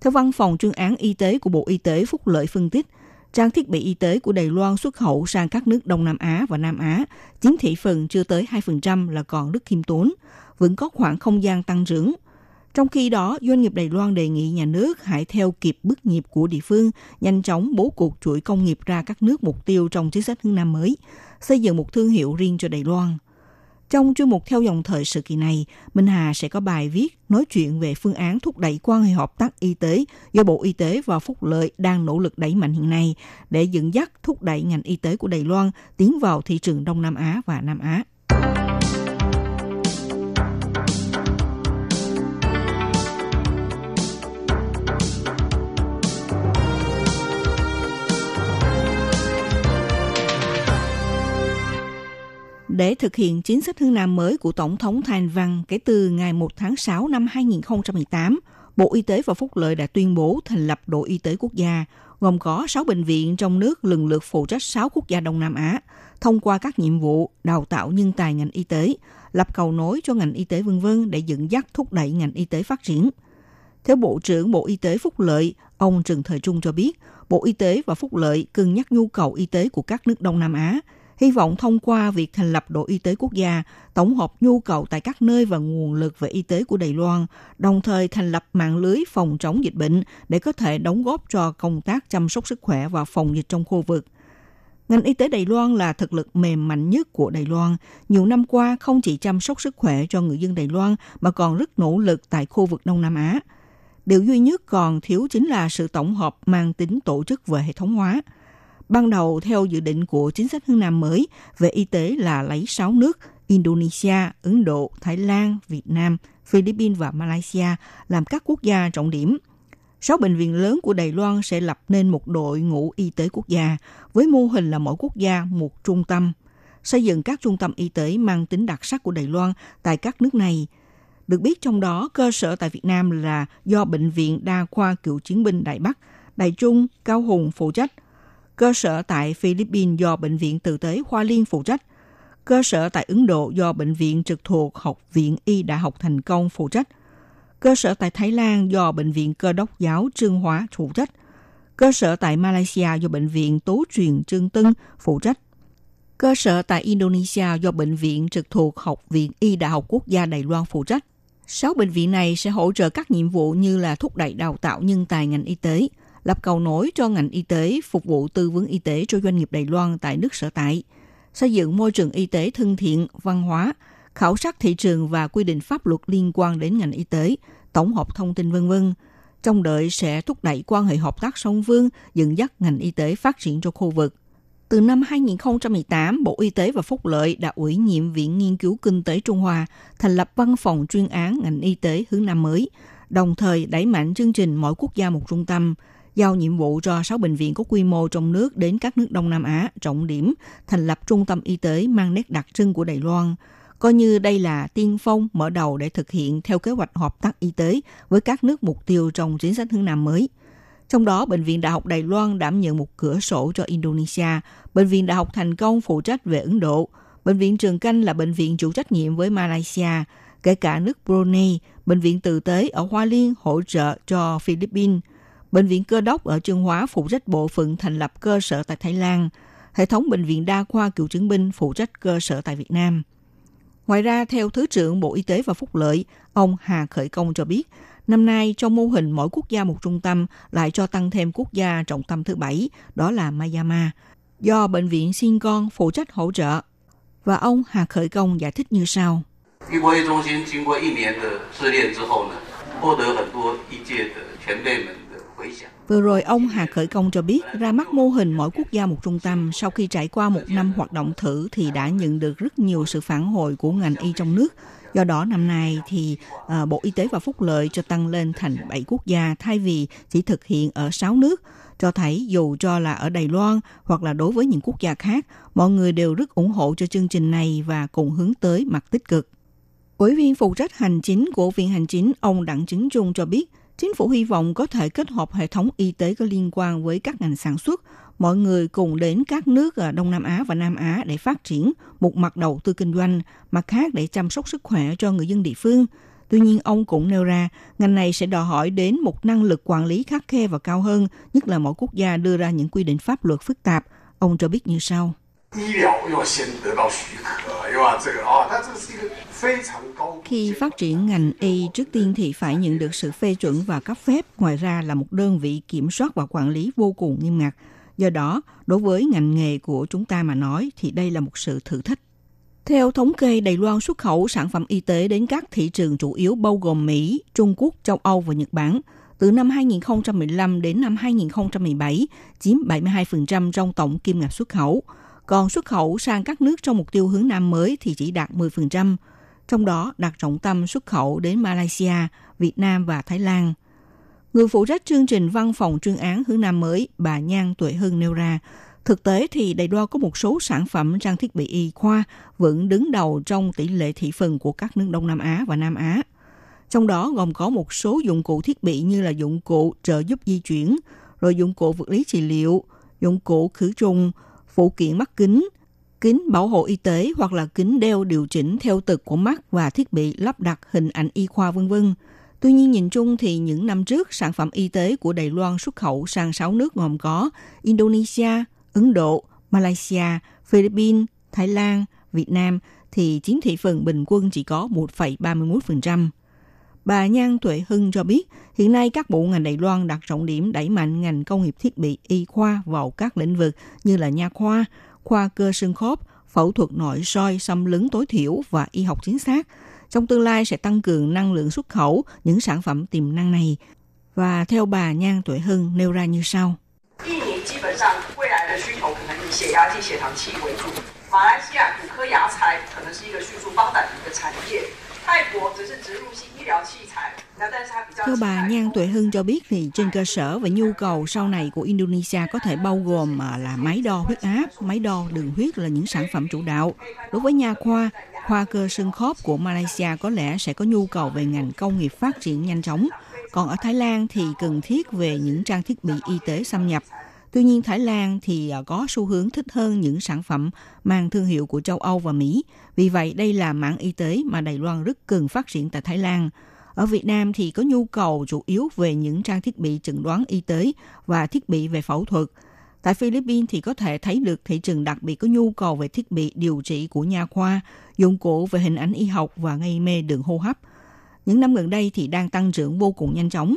Theo văn phòng chuyên án y tế của Bộ Y tế Phúc lợi phân tích, trang thiết bị y tế của Đài Loan xuất khẩu sang các nước Đông Nam Á và Nam Á chiếm thị phần chưa tới 2% là còn rất khiêm tốn, vẫn có khoảng không gian tăng trưởng. Trong khi đó, doanh nghiệp Đài Loan đề nghị nhà nước hãy theo kịp bước nhịp của địa phương, nhanh chóng bố cục chuỗi công nghiệp ra các nước mục tiêu trong chính sách hướng Nam mới, xây dựng một thương hiệu riêng cho Đài Loan. Trong chuyên mục theo dòng thời sự kỳ này, Minh Hà sẽ có bài viết nói chuyện về phương án thúc đẩy quan hệ hợp tác y tế do Bộ Y tế và Phúc lợi đang nỗ lực đẩy mạnh hiện nay để dẫn dắt thúc đẩy ngành y tế của Đài Loan tiến vào thị trường Đông Nam Á và Nam Á. Để thực hiện chính sách hướng Nam mới của Tổng thống thành Văn kể từ ngày 1 tháng 6 năm 2018, Bộ Y tế và Phúc lợi đã tuyên bố thành lập đội y tế quốc gia, gồm có 6 bệnh viện trong nước lần lượt phụ trách 6 quốc gia Đông Nam Á, thông qua các nhiệm vụ đào tạo nhân tài ngành y tế, lập cầu nối cho ngành y tế v v để dẫn dắt thúc đẩy ngành y tế phát triển. Theo Bộ trưởng Bộ Y tế Phúc lợi, ông Trần Thời Trung cho biết, Bộ Y tế và Phúc lợi cân nhắc nhu cầu y tế của các nước Đông Nam Á, hy vọng thông qua việc thành lập đội y tế quốc gia, tổng hợp nhu cầu tại các nơi và nguồn lực về y tế của Đài Loan, đồng thời thành lập mạng lưới phòng chống dịch bệnh để có thể đóng góp cho công tác chăm sóc sức khỏe và phòng dịch trong khu vực. Ngành y tế Đài Loan là thực lực mềm mạnh nhất của Đài Loan. Nhiều năm qua không chỉ chăm sóc sức khỏe cho người dân Đài Loan mà còn rất nỗ lực tại khu vực Đông Nam Á. Điều duy nhất còn thiếu chính là sự tổng hợp mang tính tổ chức và hệ thống hóa – Ban đầu theo dự định của chính sách hướng Nam mới về y tế là lấy 6 nước Indonesia, Ấn Độ, Thái Lan, Việt Nam, Philippines và Malaysia làm các quốc gia trọng điểm. Sáu bệnh viện lớn của Đài Loan sẽ lập nên một đội ngũ y tế quốc gia với mô hình là mỗi quốc gia một trung tâm, xây dựng các trung tâm y tế mang tính đặc sắc của Đài Loan tại các nước này. Được biết trong đó, cơ sở tại Việt Nam là do Bệnh viện Đa khoa Cựu chiến binh Đại Bắc, Đại Trung, Cao Hùng phụ trách, cơ sở tại Philippines do Bệnh viện Tử tế Hoa Liên phụ trách, cơ sở tại Ấn Độ do Bệnh viện trực thuộc Học viện Y Đại học Thành Công phụ trách, cơ sở tại Thái Lan do Bệnh viện Cơ đốc giáo Trương Hóa phụ trách, cơ sở tại Malaysia do Bệnh viện Tố truyền Trương Tân phụ trách, cơ sở tại Indonesia do Bệnh viện trực thuộc Học viện Y Đại học Quốc gia Đài Loan phụ trách. Sáu bệnh viện này sẽ hỗ trợ các nhiệm vụ như là thúc đẩy đào tạo nhân tài ngành y tế, lập cầu nối cho ngành y tế, phục vụ tư vấn y tế cho doanh nghiệp Đài Loan tại nước sở tại, xây dựng môi trường y tế thân thiện, văn hóa, khảo sát thị trường và quy định pháp luật liên quan đến ngành y tế, tổng hợp thông tin vân vân. Trong đợi sẽ thúc đẩy quan hệ hợp tác song phương, dẫn dắt ngành y tế phát triển cho khu vực. Từ năm 2018, Bộ Y tế và Phúc lợi đã ủy nhiệm Viện Nghiên cứu Kinh tế Trung Hoa thành lập văn phòng chuyên án ngành y tế hướng Nam mới, đồng thời đẩy mạnh chương trình mỗi quốc gia một trung tâm, giao nhiệm vụ cho 6 bệnh viện có quy mô trong nước đến các nước Đông Nam Á, trọng điểm thành lập trung tâm y tế mang nét đặc trưng của Đài Loan, coi như đây là tiên phong mở đầu để thực hiện theo kế hoạch hợp tác y tế với các nước mục tiêu trong chính sách hướng Nam mới. Trong đó, Bệnh viện Đại học Đài Loan đảm nhận một cửa sổ cho Indonesia, Bệnh viện Đại học Thành Công phụ trách về Ấn Độ, Bệnh viện Trường Canh là bệnh viện chủ trách nhiệm với Malaysia, kể cả nước Brunei, Bệnh viện Tử tế ở Hoa Liên hỗ trợ cho Philippines – Bệnh viện Cơ đốc ở Trương Hóa phụ trách bộ phận thành lập cơ sở tại Thái Lan. Hệ thống Bệnh viện Đa khoa Cựu chiến binh phụ trách cơ sở tại Việt Nam. Ngoài ra, theo Thứ trưởng Bộ Y tế và Phúc lợi, ông Hà Khởi Công cho biết, năm nay trong mô hình mỗi quốc gia một trung tâm lại cho tăng thêm quốc gia trọng tâm thứ bảy, đó là Mayama, do Bệnh viện Sinh Con phụ trách hỗ trợ. Và ông Hà Khởi Công giải thích như sau. 医 Vừa rồi, ông Hà Khởi Công cho biết ra mắt mô hình mỗi quốc gia một trung tâm sau khi trải qua một năm hoạt động thử thì đã nhận được rất nhiều sự phản hồi của ngành y trong nước. Do đó năm nay thì ờ, Bộ Y tế và Phúc lợi cho tăng lên thành 7 quốc gia thay vì chỉ thực hiện ở 6 nước cho thấy dù cho là ở Đài Loan hoặc là đối với những quốc gia khác, mọi người đều rất ủng hộ cho chương trình này và cùng hướng tới mặt tích cực. Ủy viên phụ trách hành chính của Viện Hành chính ông Đặng Chứng Trung cho biết, chính phủ hy vọng có thể kết hợp hệ thống y tế có liên quan với các ngành sản xuất, mọi người cùng đến các nước ở Đông Nam Á và Nam Á để phát triển một mặt đầu tư kinh doanh, mặt khác để chăm sóc sức khỏe cho người dân địa phương. Tuy nhiên, ông cũng nêu ra, ngành này sẽ đòi hỏi đến một năng lực quản lý khắc khe và cao hơn, nhất là mỗi quốc gia đưa ra những quy định pháp luật phức tạp. Ông cho biết như sau. Khi phát triển ngành y, trước tiên thì phải nhận được sự phê chuẩn và cấp phép, ngoài ra là một đơn vị kiểm soát và quản lý vô cùng nghiêm ngặt. Do đó, đối với ngành nghề của chúng ta mà nói thì đây là một sự thử thách. Theo thống kê, Đài Loan xuất khẩu sản phẩm y tế đến các thị trường chủ yếu bao gồm Mỹ, Trung Quốc, châu Âu và Nhật Bản. Từ năm 2015 đến năm 2017, chiếm 72% trong tổng kim ngạch xuất khẩu. Còn xuất khẩu sang các nước trong mục tiêu hướng Nam mới thì chỉ đạt 10%. Trong đó đặt trọng tâm xuất khẩu đến Malaysia, Việt Nam và Thái Lan. Người phụ trách chương trình văn phòng chuyên án hướng Nam mới, bà Nhan Tuệ Hưng nêu ra, Thực tế thì Đài Loan có một số sản phẩm trang thiết bị y khoa vẫn đứng đầu trong tỷ lệ thị phần của các nước Đông Nam Á và Nam Á. Trong đó gồm có một số dụng cụ thiết bị như là dụng cụ trợ giúp di chuyển, rồi dụng cụ vật lý trị liệu, dụng cụ khử trùng, phụ kiện mắt kính, kính bảo hộ y tế hoặc là kính đeo điều chỉnh theo tực của mắt và thiết bị lắp đặt hình ảnh y khoa vân vân. Tuy nhiên nhìn chung thì những năm trước, sản phẩm y tế của Đài Loan xuất khẩu sang 6 nước gồm có Indonesia, Ấn Độ, Malaysia, Philippines, Thái Lan, Việt Nam thì chiếm thị phần bình quân chỉ có 1,31%. Bà Nhan Tuệ Hưng cho biết, hiện nay các bộ ngành Đài Loan đặt trọng điểm đẩy mạnh ngành công nghiệp thiết bị y khoa vào các lĩnh vực như là nha khoa, khoa cơ xương khớp, phẫu thuật nội soi xâm lấn tối thiểu và y học chính xác. Trong tương lai sẽ tăng cường năng lượng xuất khẩu những sản phẩm tiềm năng này. Và theo bà Nhan Tuệ Hưng nêu ra như sau. Theo bà Nhan Tuệ Hưng cho biết thì trên cơ sở và nhu cầu sau này của Indonesia có thể bao gồm à, là máy đo huyết áp, máy đo đường huyết là những sản phẩm chủ đạo. Đối với nha khoa, khoa cơ xương khớp của Malaysia có lẽ sẽ có nhu cầu về ngành công nghiệp phát triển nhanh chóng. Còn ở Thái Lan thì cần thiết về những trang thiết bị y tế xâm nhập. Tuy nhiên Thái Lan thì à, có xu hướng thích hơn những sản phẩm mang thương hiệu của châu Âu và Mỹ. Vì vậy đây là mảng y tế mà Đài Loan rất cần phát triển tại Thái Lan. Ở Việt Nam thì có nhu cầu chủ yếu về những trang thiết bị chẩn đoán y tế và thiết bị về phẫu thuật. Tại Philippines thì có thể thấy được thị trường đặc biệt có nhu cầu về thiết bị điều trị của nha khoa, dụng cụ về hình ảnh y học và gây mê đường hô hấp. Những năm gần đây thì đang tăng trưởng vô cùng nhanh chóng.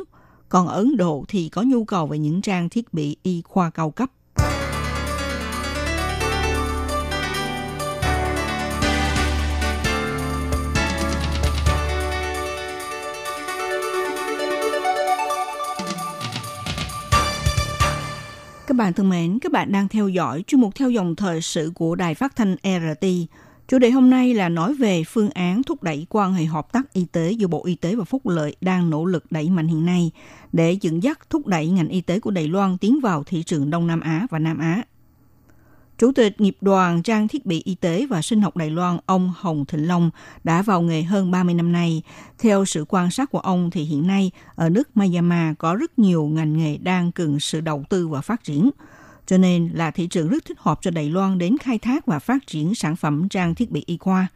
Còn ở Ấn Độ thì có nhu cầu về những trang thiết bị y khoa cao cấp. Bạn thân mến, các bạn đang theo dõi chuyên mục theo dòng thời sự của Đài Phát thanh RT. Chủ đề hôm nay là nói về phương án thúc đẩy quan hệ hợp tác y tế giữa Bộ Y tế và Phúc lợi đang nỗ lực đẩy mạnh hiện nay để dẫn dắt thúc đẩy ngành y tế của Đài Loan tiến vào thị trường Đông Nam Á và Nam Á. Chủ tịch nghiệp đoàn trang thiết bị y tế và sinh học Đài Loan ông Hồng Thịnh Long đã vào nghề hơn 30 năm nay. Theo sự quan sát của ông thì hiện nay ở nước Myanmar có rất nhiều ngành nghề đang cần sự đầu tư và phát triển. Cho nên là thị trường rất thích hợp cho Đài Loan đến khai thác và phát triển sản phẩm trang thiết bị y khoa.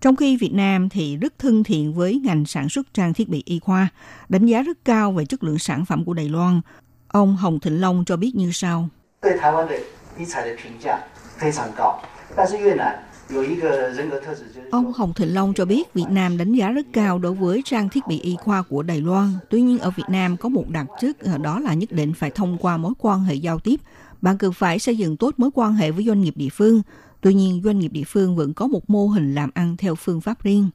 Trong khi Việt Nam thì rất thân thiện với ngành sản xuất trang thiết bị y khoa, đánh giá rất cao về chất lượng sản phẩm của Đài Loan. Ông Hồng Thịnh Long cho biết như sau. 对台湾的 医材的评价非常高，但是越南有一个人格特质，就是 Ông Hồng Thịnh Long cho biết Việt Nam đánh giá rất cao đối với trang thiết bị y khoa của Đài Loan. Tuy nhiên ở Việt Nam có một đặc chất ờ, đó là nhất định phải thông qua mối quan hệ giao tiếp. Bạn cần phải xây dựng tốt mối quan hệ với doanh nghiệp địa phương. Tuy nhiên doanh nghiệp địa phương vẫn có một mô hình làm ăn theo phương pháp riêng.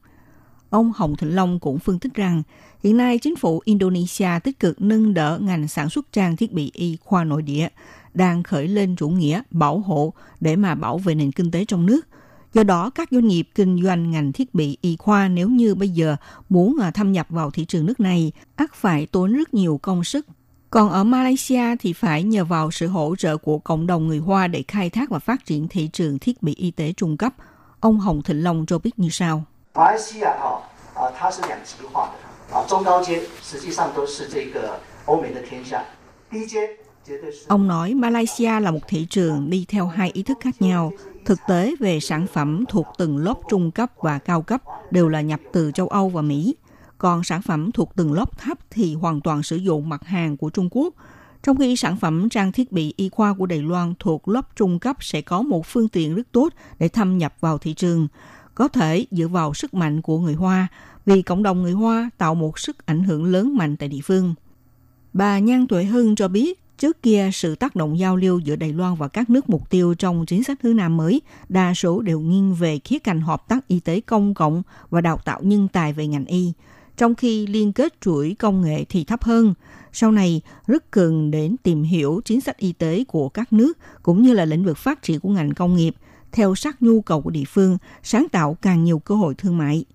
Ông Hồng Thịnh Long cũng phân tích rằng hiện nay chính phủ Indonesia tích cực nâng đỡ ngành sản xuất trang thiết bị y khoa nội địa, đang khởi lên chủ nghĩa bảo hộ để mà bảo vệ nền kinh tế trong nước. Do đó, các doanh nghiệp kinh doanh ngành thiết bị y khoa nếu như bây giờ muốn à, thâm nhập vào thị trường nước này, ắt phải tốn rất nhiều công sức. Còn ở Malaysia thì phải nhờ vào sự hỗ trợ của cộng đồng người Hoa để khai thác và phát triển thị trường thiết bị y tế trung cấp. Ông Hồng Thịnh Long cho biết như sau. 马来西亚哈啊，它是两极化的啊，中高阶实际上都是这个欧美的天下，低阶绝对是。 Ông nói Malaysia là một thị trường đi theo hai ý thức khác nhau. Thực tế về sản phẩm thuộc từng lớp trung cấp và cao cấp đều là nhập từ châu Âu và Mỹ. Còn sản phẩm thuộc từng lớp thấp thì hoàn toàn sử dụng mặt hàng của Trung Quốc. Trong khi sản phẩm trang thiết bị y khoa của Đài Loan thuộc lớp trung cấp sẽ có một phương tiện rất tốt để thâm nhập vào thị trường. Có thể dựa vào sức mạnh của người Hoa, vì cộng đồng người Hoa tạo một sức ảnh hưởng lớn mạnh tại địa phương. Bà Nhan Tuệ Hưng cho biết, trước kia sự tác động giao lưu giữa Đài Loan và các nước mục tiêu trong chính sách hướng Nam mới, đa số đều nghiêng về khía cạnh hợp tác y tế công cộng và đào tạo nhân tài về ngành y, trong khi liên kết chuỗi công nghệ thì thấp hơn. Sau này, rất cần đến tìm hiểu chính sách y tế của các nước cũng như là lĩnh vực phát triển của ngành công nghiệp, theo sát nhu cầu của địa phương, sáng tạo càng nhiều cơ hội thương mại.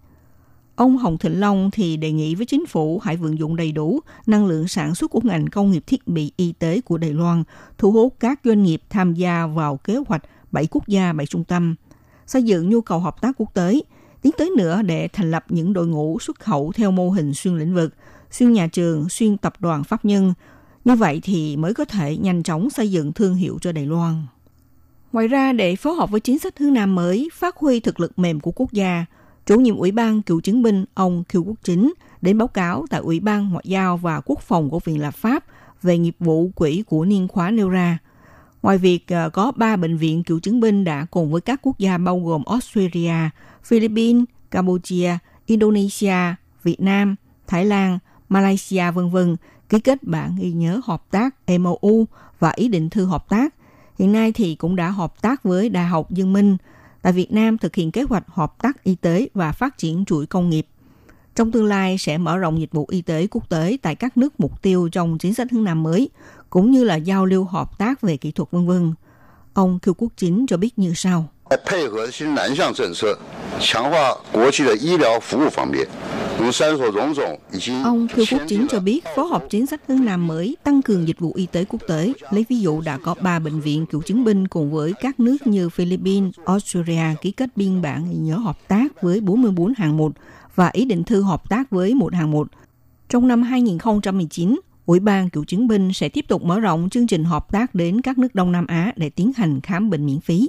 Ông Hồng Thịnh Long thì đề nghị với chính phủ hãy vận dụng đầy đủ năng lượng sản xuất của ngành công nghiệp thiết bị y tế của Đài Loan, thu hút các doanh nghiệp tham gia vào kế hoạch 7 quốc gia 7 trung tâm, xây dựng nhu cầu hợp tác quốc tế, tiến tới nữa để thành lập những đội ngũ xuất khẩu theo mô hình xuyên lĩnh vực, xuyên nhà trường, xuyên tập đoàn pháp nhân. Như vậy thì mới có thể nhanh chóng xây dựng thương hiệu cho Đài Loan. Ngoài ra, để phối hợp với chính sách hướng Nam mới, phát huy thực lực mềm của quốc gia, chủ nhiệm Ủy ban cựu chiến binh ông Kiều Quốc Chính đến báo cáo tại Ủy ban Ngoại giao và Quốc phòng của Viện Lập pháp về nghiệp vụ quỹ của niên khóa nêu ra. Ngoài việc ờ, có 3 bệnh viện cựu chiến binh đã cùng với các quốc gia bao gồm Australia, Philippines, Campuchia, Indonesia, Việt Nam, Thái Lan, Malaysia v.v. ký kết bản ghi nhớ hợp tác MOU và ý định thư hợp tác. Hiện nay thì cũng đã hợp tác với Đại học Dương Minh tại Việt Nam thực hiện kế hoạch hợp tác y tế và phát triển chuỗi công nghiệp. Trong tương lai sẽ mở rộng dịch vụ y tế quốc tế tại các nước mục tiêu trong chính sách hướng Nam mới, cũng như là giao lưu hợp tác về kỹ thuật v.v. Ông Kiều Quốc Chính cho biết như sau. 在配合新南向政策，强化国际的医疗服务方面，我们三所荣总已经 Ông Thư Quốc Chính cho biết Phó hợp Chiến sách Hưng Nam mới tăng cường dịch vụ y tế quốc tế. Lấy ví dụ đã có 3 bệnh viện cựu chiến binh cùng với các nước như Philippines, Australia ký kết biên bản nhớ hợp tác với 44 hàng một và ý định thư hợp tác với một hàng một. Trong năm 2019, Ủy ban cựu chiến binh sẽ tiếp tục mở rộng chương trình hợp tác đến các nước Đông Nam Á để tiến hành khám bệnh miễn phí.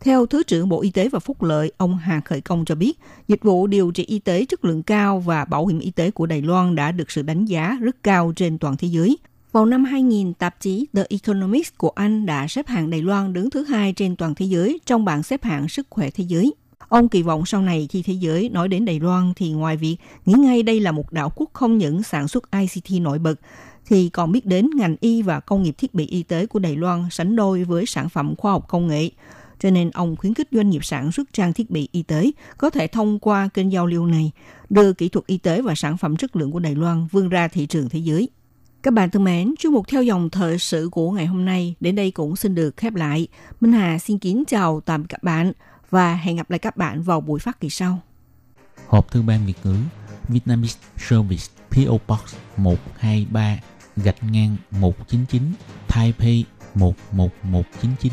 Theo Thứ trưởng Bộ Y tế và Phúc lợi, ông Hà Khởi Công cho biết, dịch vụ điều trị y tế chất lượng cao và bảo hiểm y tế của Đài Loan đã được sự đánh giá rất cao trên toàn thế giới. Vào năm 2000, tạp chí The Economist của Anh đã xếp hạng Đài Loan đứng thứ hai trên toàn thế giới trong bảng xếp hạng sức khỏe thế giới. Ông kỳ vọng sau này khi thế giới nói đến Đài Loan thì ngoài việc nghĩ ngay đây là một đảo quốc không những sản xuất ICT nổi bật, thì còn biết đến ngành y và công nghiệp thiết bị y tế của Đài Loan sánh đôi với sản phẩm khoa học công nghệ. Cho nên ông khuyến khích doanh nghiệp sản xuất trang thiết bị y tế có thể thông qua kênh giao lưu này đưa kỹ thuật y tế và sản phẩm chất lượng của Đài Loan vươn ra thị trường thế giới. Các bạn thân mến, chương mục theo dòng thời sự của ngày hôm nay đến đây cũng xin được khép lại. Minh Hà xin kính chào tạm biệt các bạn và hẹn gặp lại các bạn vào buổi phát kỳ sau. Hộp thư ban Việt ngữ Vietnamese Service PO Box 123 gạch ngang 199 Taipei 11199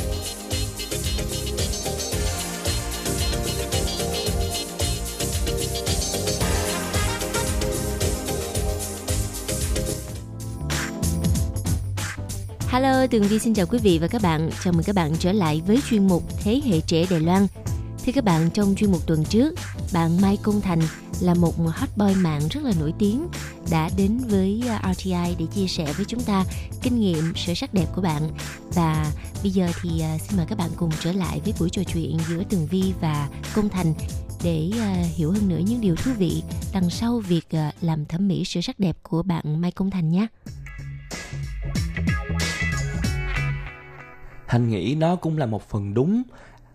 Tường Vi xin chào quý vị và các bạn. Chào mừng các bạn trở lại với chuyên mục Thế hệ trẻ Đài Loan. Thưa các bạn, trong chuyên mục tuần trước, bạn Mai Công Thành là một hot boy mạng rất là nổi tiếng đã đến với à, RTI để chia sẻ với chúng ta kinh nghiệm sửa sắc đẹp của bạn. Và bây giờ thì à, xin mời các bạn cùng trở lại với buổi trò chuyện giữa Tường Vi và Công Thành để à, hiểu hơn nữa những điều thú vị đằng sau việc làm thẩm mỹ sửa sắc đẹp của bạn Mai Công Thành nhé. Thành nghĩ nó cũng là một phần đúng.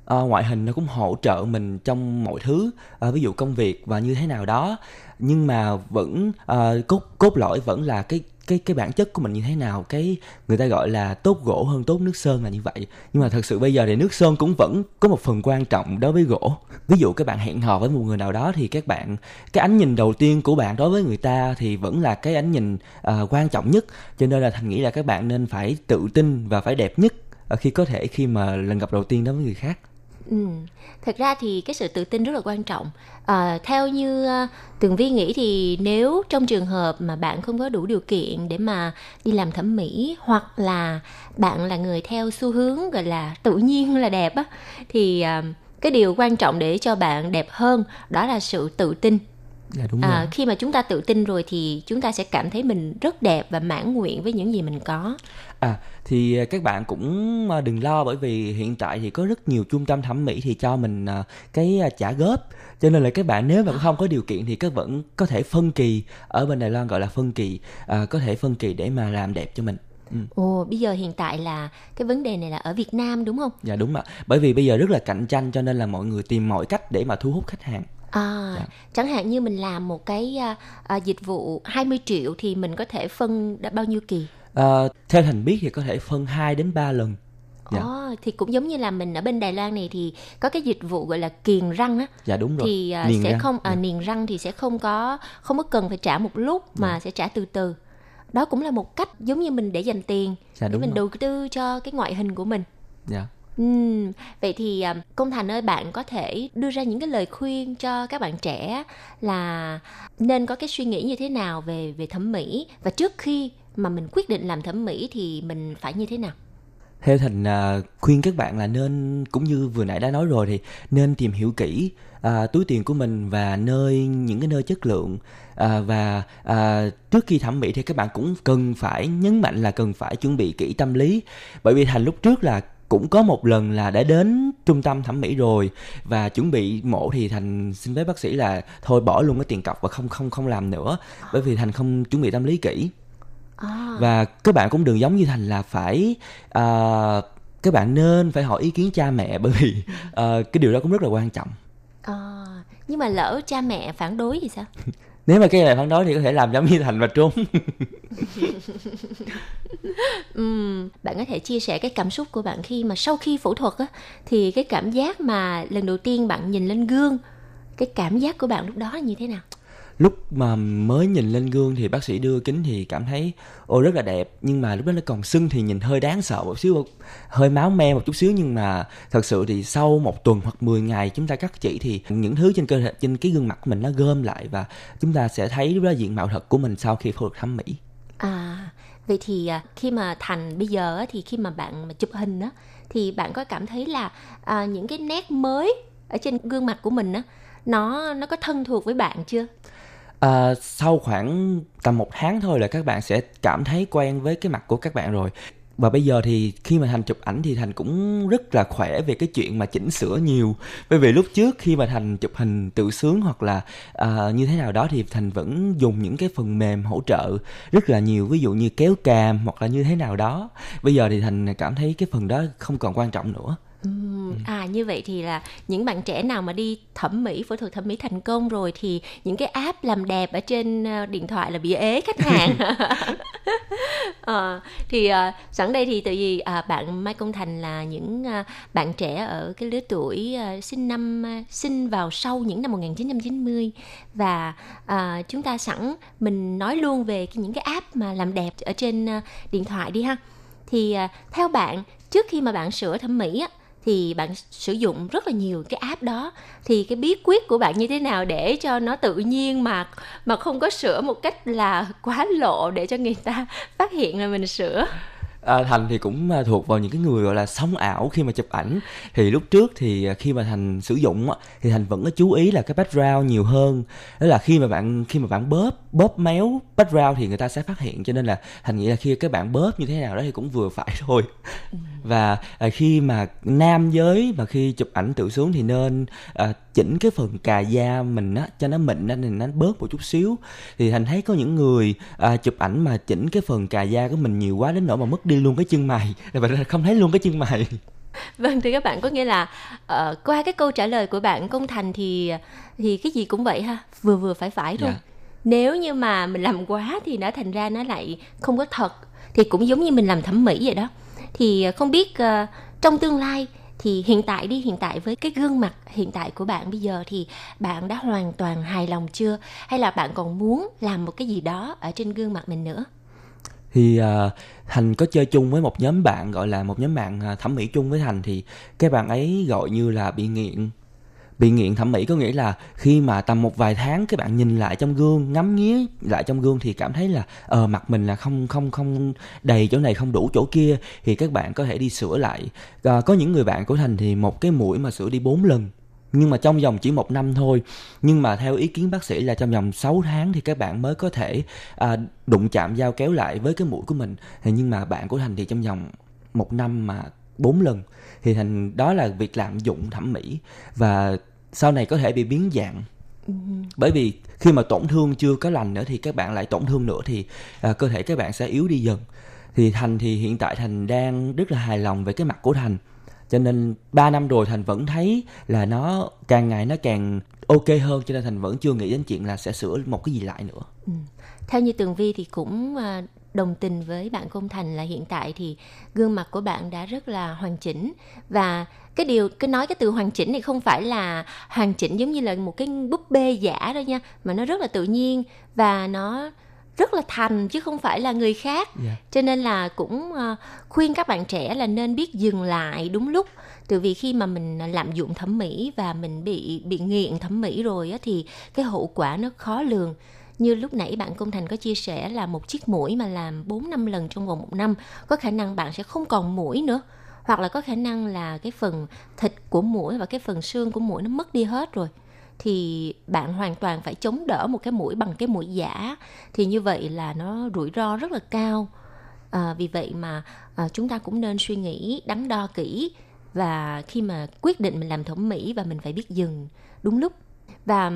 À, ngoại hình nó cũng hỗ trợ mình trong mọi thứ à, ví dụ công việc và như thế nào đó. Nhưng mà vẫn à, cốt cốt lõi vẫn là cái cái cái bản chất của mình như thế nào. Cái người ta gọi là tốt gỗ hơn tốt nước sơn là như vậy. Nhưng mà thật sự bây giờ thì nước sơn cũng vẫn có một phần quan trọng đối với gỗ. Ví dụ các bạn hẹn hò với một người nào đó thì các bạn cái ánh nhìn đầu tiên của bạn đối với người ta thì vẫn là cái ánh nhìn uh, quan trọng nhất. Cho nên là thành nghĩ là các bạn nên phải tự tin và phải đẹp nhất khi có thể khi mà lần gặp đầu tiên đối với người khác Ừ. Thật ra thì cái sự tự tin rất là quan trọng. À, theo như uh, Tường Vi nghĩ thì nếu trong trường hợp mà bạn không có đủ điều kiện để mà đi làm thẩm mỹ hoặc là bạn là người theo xu hướng gọi là tự nhiên là đẹp á thì uh, cái điều quan trọng để cho bạn đẹp hơn đó là sự tự tin Dạ đúng à, rồi. khi mà chúng ta tự tin rồi thì chúng ta sẽ cảm thấy mình rất đẹp và mãn nguyện với những gì mình có À thì các bạn cũng à, đừng lo bởi vì hiện tại thì có rất nhiều trung tâm thẩm mỹ thì cho mình à, cái à, trả góp cho nên là các bạn nếu mà không có điều kiện thì các vẫn có thể phân kỳ ở bên Đài Loan gọi là phân kỳ à, có thể phân kỳ để mà làm đẹp cho mình. Ừ. ồ bây giờ hiện tại là cái vấn đề này là ở Việt Nam đúng không Dạ đúng ạ. Bởi vì bây giờ rất là cạnh tranh cho nên là mọi người tìm mọi cách để mà thu hút khách hàng. À, Dạ. chẳng hạn như mình làm một cái à, à, dịch vụ 20 triệu thì mình có thể phân đã bao nhiêu kỳ? À, theo thành biết thì có thể phân 2 đến 3 lần. Dạ. Ồ, thì cũng giống như là mình ở bên Đài Loan này thì có cái dịch vụ gọi là kiềng răng á. Dạ đúng rồi. Thì à, Niềng sẽ răng. không à, Dạ. niềng răng thì sẽ không có không có cần phải trả một lúc mà sẽ trả từ từ. Đó cũng là một cách giống như mình để dành tiền Dạ, để đúng mình rồi. đầu tư cho cái ngoại hình của mình. Dạ. Ừm, vậy thì à, công thành ơi bạn có thể đưa ra những cái lời khuyên cho các bạn trẻ là nên có cái suy nghĩ như thế nào về về thẩm mỹ và trước khi mà mình quyết định làm thẩm mỹ thì mình phải như thế nào? Theo Thành à, khuyên các bạn là nên cũng như vừa nãy đã nói rồi thì nên tìm hiểu kỹ à, túi tiền của mình và nơi những cái nơi chất lượng à, và à, trước khi thẩm mỹ thì các bạn cũng cần phải nhấn mạnh là cần phải chuẩn bị kỹ tâm lý. Bởi vì Thành lúc trước là cũng có một lần là đã đến trung tâm thẩm mỹ rồi và chuẩn bị mổ thì thành xin với bác sĩ là thôi bỏ luôn cái tiền cọc và không không không làm nữa. Bởi vì thành không chuẩn bị tâm lý kỹ. À, và các bạn cũng đừng giống như thành là phải à, các bạn nên phải hỏi ý kiến cha mẹ bởi vì à, cái điều đó cũng rất là quan trọng à, nhưng mà lỡ cha mẹ phản đối thì sao? [laughs] nếu mà cái này phản đối thì có thể làm giống như thành và trốn [laughs] Ừm, bạn có thể chia sẻ cái cảm xúc của bạn khi mà sau khi phẫu thuật á thì cái cảm giác mà lần đầu tiên bạn nhìn lên gương cái cảm giác của bạn lúc đó là như thế nào? Lúc mà mới nhìn lên gương thì bác sĩ đưa kính thì cảm thấy ô rất là đẹp. Nhưng mà lúc đó nó còn sưng thì nhìn hơi đáng sợ một xíu hơi máu me một chút xíu. Nhưng mà thật sự thì sau một tuần hoặc 10 ngày chúng ta cắt chỉ thì những thứ trên cơ thể trên cái gương mặt của mình nó gom lại và chúng ta sẽ thấy lúc đó diện mạo thật của mình sau khi phẫu thuật thẩm mỹ. À, vậy thì à, khi mà Thành bây giờ thì khi mà bạn mà chụp hình á thì bạn có cảm thấy là à, những cái nét mới ở trên gương mặt của mình á nó nó có thân thuộc với bạn chưa? À, sau khoảng tầm một tháng thôi là các bạn sẽ cảm thấy quen với cái mặt của các bạn rồi. Và bây giờ thì khi mà thành chụp ảnh thì thành cũng rất là khỏe về cái chuyện mà chỉnh sửa nhiều. Bởi vì lúc trước khi mà thành chụp hình tự sướng hoặc là uh, như thế nào đó thì thành vẫn dùng những cái phần mềm hỗ trợ rất là nhiều ví dụ như kéo cam hoặc là như thế nào đó. Bây giờ thì thành cảm thấy cái phần đó không còn quan trọng nữa. Ừm, À như vậy thì là những bạn trẻ nào mà đi thẩm mỹ phẫu thuật thẩm mỹ thành công rồi thì những cái app làm đẹp ở trên ờ, điện thoại là bị ế khách hàng. [laughs] [laughs] Ờ, thì ờ, sẵn đây thì tại vì à, bạn Mai Công Thành là những à, bạn trẻ ở cái lứa tuổi à, sinh năm à, sinh vào sau những năm 1990 và à, chúng ta sẵn mình nói luôn về cái, những cái app mà làm đẹp ở trên à, điện thoại đi ha. Thì à, theo bạn trước khi mà bạn sửa thẩm mỹ á thì bạn sử dụng rất là nhiều cái app đó. Thì cái bí quyết của bạn như thế nào để cho nó tự nhiên mà mà không có sửa một cách là quá lộ để cho người ta phát hiện là mình sửa? À, Thành thì cũng à, thuộc vào những cái người gọi là sống ảo khi mà chụp ảnh. Thì lúc trước thì à, khi mà Thành sử dụng á, thì Thành vẫn có chú ý là cái background nhiều hơn. Đó là khi mà bạn khi mà bạn bóp bóp méo background thì người ta sẽ phát hiện. Cho nên là Thành nghĩ là khi các bạn bóp như thế nào đó thì cũng vừa phải [laughs] thôi. Và à, khi mà nam giới mà khi chụp ảnh tự sướng thì nên à, chỉnh cái phần cà da mình á cho nó mịn lên thì nó bớt một chút xíu. Thì thành thấy có những người à, chụp ảnh mà chỉnh cái phần cà da của mình nhiều quá đến nỗi mà mất đi luôn cái chân mày. [laughs] Là bạn không thấy luôn cái chân mày. [laughs] Vâng thì các bạn có nghĩa là ờ, qua cái câu trả lời của bạn công thành thì thì cái gì cũng vậy ha vừa vừa phải phải thôi. Dạ. nếu như mà mình làm quá thì nó thành ra nó lại không có thật thì cũng giống như mình làm thẩm mỹ vậy đó. Thì không biết ờ, trong tương lai thì hiện tại đi hiện tại với cái gương mặt hiện tại của bạn bây giờ thì bạn đã hoàn toàn hài lòng chưa? Hay là bạn còn muốn làm một cái gì đó ở trên gương mặt mình nữa? Thì uh, thành có chơi chung với một nhóm bạn gọi là một nhóm bạn à, thẩm mỹ chung với thành thì cái bạn ấy gọi như là bị nghiện bị nghiện thẩm mỹ có nghĩa là khi mà tầm một vài tháng các bạn nhìn lại trong gương ngắm nghía lại trong gương thì cảm thấy là ờ mặt mình là không không không đầy chỗ này không đủ chỗ kia thì các bạn có thể đi sửa lại. À, có những người bạn của thành thì một cái mũi mà sửa đi bốn lần nhưng mà trong vòng chỉ một năm thôi. Nhưng mà theo ý kiến bác sĩ là trong vòng 6 tháng thì các bạn mới có thể à, đụng chạm dao kéo lại với cái mũi của mình. Thì nhưng mà bạn của thành thì trong vòng một năm mà bốn lần thì thành đó là việc lạm dụng thẩm mỹ. Và sau này có thể bị biến dạng. Bởi vì khi mà tổn thương chưa có lành nữa thì các bạn lại tổn thương nữa thì à, cơ thể các bạn sẽ yếu đi dần. Thì thành thì hiện tại thành đang rất là hài lòng về cái mặt của thành. Cho nên 3 năm rồi thành vẫn thấy là nó càng ngày nó càng ok hơn cho nên thành vẫn chưa nghĩ đến chuyện là sẽ sửa một cái gì lại nữa. Ừ. Theo như Tường Vi thì cũng à, đồng tình với bạn Công Thành là hiện tại thì gương mặt của bạn đã rất là hoàn chỉnh. Và cái điều cái nói cái từ hoàn chỉnh này không phải là hoàn chỉnh giống như là một cái búp bê giả đâu nha mà nó rất là tự nhiên và nó rất là thành chứ không phải là người khác. Dạ. cho nên là cũng à, khuyên các bạn trẻ là nên biết dừng lại đúng lúc. Từ vì khi mà mình lạm dụng thẩm mỹ và mình bị bị nghiện thẩm mỹ rồi á thì cái hậu quả nó khó lường như lúc nãy bạn Công Thành có chia sẻ là một chiếc mũi mà làm 4 năm lần trong vòng một năm có khả năng bạn sẽ không còn mũi nữa. Hoặc là có khả năng là cái phần thịt của mũi và cái phần xương của mũi nó mất đi hết rồi. Thì bạn hoàn toàn phải chống đỡ một cái mũi bằng cái mũi giả. Thì như vậy là nó rủi ro rất là cao. À, vì vậy mà à, chúng ta cũng nên suy nghĩ đắn đo kỹ và khi mà quyết định mình làm thẩm mỹ và mình phải biết dừng. Đúng lúc và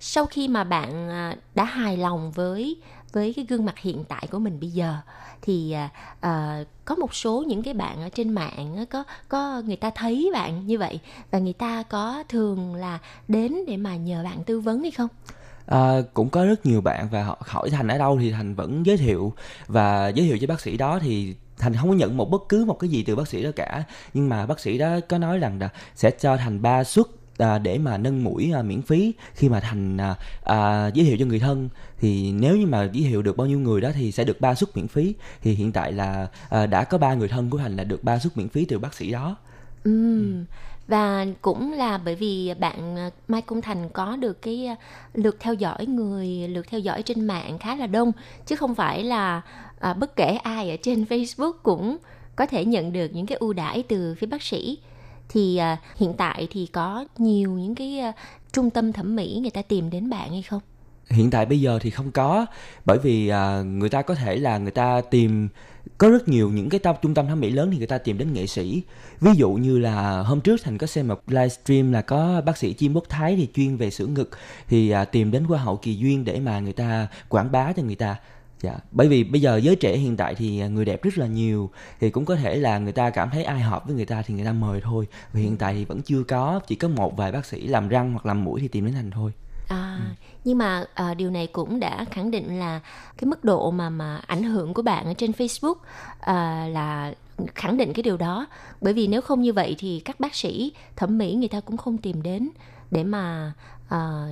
sau khi mà bạn à, đã hài lòng với với cái gương mặt hiện tại của mình bây giờ thì uh, có một số những cái bạn ở trên mạng có có người ta thấy bạn như vậy và người ta có thường là đến để mà nhờ bạn tư vấn hay không? À, cũng có rất nhiều bạn và họ hỏi thành ở đâu thì thành vẫn giới thiệu. Và giới thiệu cho bác sĩ đó thì thành không có nhận một bất cứ một cái gì từ bác sĩ đó cả. Nhưng mà bác sĩ đó có nói rằng là sẽ cho thành ba suất à, để mà nâng mũi à, miễn phí khi mà thành à, à, giới thiệu cho người thân thì nếu như mà giới thiệu được bao nhiêu người đó thì sẽ được ba suất miễn phí. Thì hiện tại là à, đã có ba người thân của thành là được ba suất miễn phí từ bác sĩ đó. Ừm, Và cũng là bởi vì bạn à, Mai Công Thành có được cái à, lượt theo dõi người, lượt theo dõi trên mạng khá là đông chứ không phải là à, bất kể ai ở trên [laughs] Facebook cũng có thể nhận được những cái ưu đãi từ phía bác sĩ. Thì à, hiện tại thì có nhiều những cái à, trung tâm thẩm mỹ người ta tìm đến bạn hay không? hiện tại bây giờ thì không có bởi vì à, người ta có thể là người ta tìm có rất nhiều những cái tâm trung tâm thẩm mỹ lớn thì người ta tìm đến nghệ sĩ ví dụ như là hôm trước thành có xem một livestream là có bác sĩ chim bốc thái thì chuyên về sữa ngực thì à, tìm đến hoa hậu kỳ duyên để mà người ta quảng bá cho người ta dạ. Bởi vì bây giờ giới trẻ hiện tại thì người đẹp rất là nhiều thì cũng có thể là người ta cảm thấy ai hợp với người ta thì người ta mời thôi. Và hiện tại thì vẫn chưa có chỉ có một vài bác sĩ làm răng hoặc làm mũi thì tìm đến thành thôi. À, nhưng mà à, điều này cũng đã khẳng định là cái mức độ mà mà ảnh hưởng của bạn ở trên Facebook à, là khẳng định cái điều đó. Bởi vì nếu không như vậy thì các bác sĩ thẩm mỹ người ta cũng không tìm đến để mà à,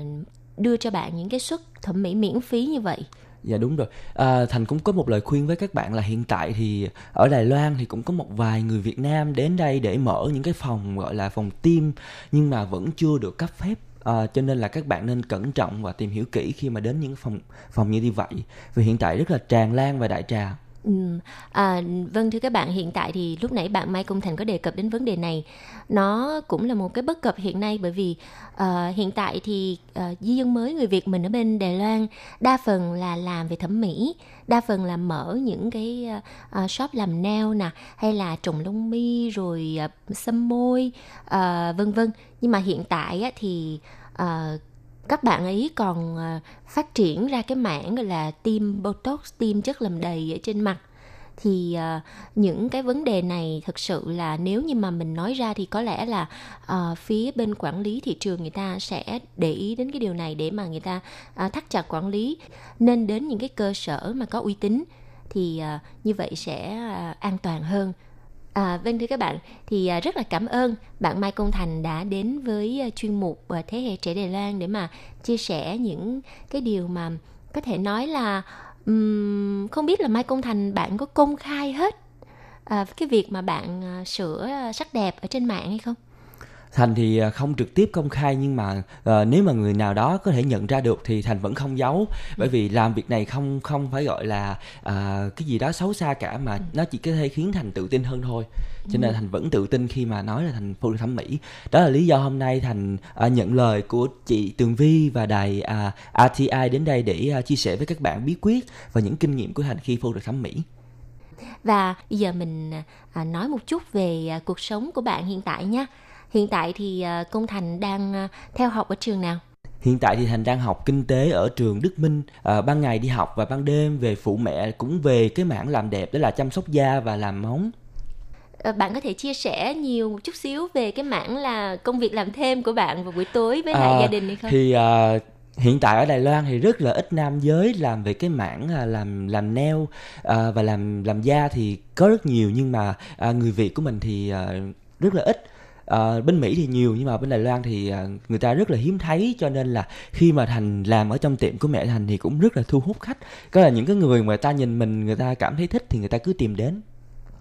đưa cho bạn những cái suất thẩm mỹ miễn phí như vậy Dạ đúng rồi. À, Thành cũng có một lời khuyên với các bạn là hiện tại thì ở Đài Loan thì cũng có một vài người Việt Nam đến đây để mở những cái phòng gọi là phòng tim nhưng mà vẫn chưa được cấp phép. À, cho nên là các bạn nên cẩn trọng và tìm hiểu kỹ khi mà đến những phòng phòng như như vậy. Vì hiện tại rất là tràn lan và đại trà. Ừ. À, vâng thưa các bạn hiện tại thì lúc nãy bạn Mai Công Thành có đề cập đến vấn đề này nó cũng là một cái bất cập hiện nay bởi vì uh, hiện tại thì uh, di dân mới người Việt mình ở bên Đài Loan đa phần là làm về thẩm mỹ đa phần là mở những cái uh, shop làm nail nè hay là trồng lông mi rồi uh, xăm môi uh, vân vân nhưng mà hiện tại á, thì uh, các bạn ấy còn ờ, phát triển ra cái mảng gọi là tiêm botox tiêm chất làm đầy ở trên mặt. Thì uh, những cái vấn đề này thực sự là nếu như mà mình nói ra thì có lẽ là uh, phía bên quản lý thị trường người ta sẽ để ý đến cái điều này để mà người ta uh, thắt chặt quản lý. Nên đến những cái cơ sở mà có uy tín thì uh, như vậy sẽ uh, an toàn hơn. À, vâng thưa các bạn, thì ờ, rất là cảm ơn bạn Mai Công Thành đã đến với ờ, chuyên mục Thế hệ trẻ Đài Loan để mà chia sẻ những cái điều mà có thể nói là um, không biết là Mai Công Thành bạn có công khai hết à, cái việc mà bạn sửa sắc đẹp ở trên mạng hay không? Thành thì à, không trực tiếp công khai nhưng mà uh, nếu mà người nào đó có thể nhận ra được thì thành vẫn không giấu. Bởi vì làm việc này không không phải gọi là uh, cái gì đó xấu xa cả mà nó chỉ có thể khiến thành tự tin hơn thôi. Cho nên thành vẫn tự tin khi mà nói là thành phụ thẩm mỹ. Đó là lý do hôm nay thành uh, nhận lời của chị tường vi và đài uh, rti đến đây để uh, chia sẻ với các bạn bí quyết và những kinh nghiệm của thành khi phẫu thuật thẩm mỹ. Và bây giờ mình nói một chút về cuộc sống của bạn hiện tại nha Hiện tại thì à, Công Thành đang à, theo học ở trường nào? Hiện tại thì Thành đang học kinh tế ở trường Đức Minh. À, ban ngày đi học và ban đêm về phụ mẹ cũng về cái mảng làm đẹp đó là chăm sóc da và làm móng. Bạn có thể chia sẻ nhiều một chút xíu về cái mảng là công việc làm thêm của bạn vào buổi tối với lại à, gia đình hay không? Thì à, hiện tại ở Đài Loan thì rất là ít nam giới làm về cái mảng à, làm làm nail à, và làm làm da thì có rất nhiều nhưng mà à, người Việt của mình thì à, rất là ít uh, bên Mỹ thì nhiều nhưng mà bên Đài Loan thì uh, người ta rất là hiếm thấy cho nên là khi mà Thành làm ở trong tiệm của mẹ Thành thì cũng rất là thu hút khách. Có là những cái người mà ta nhìn mình người ta cảm thấy thích thì người ta cứ tìm đến.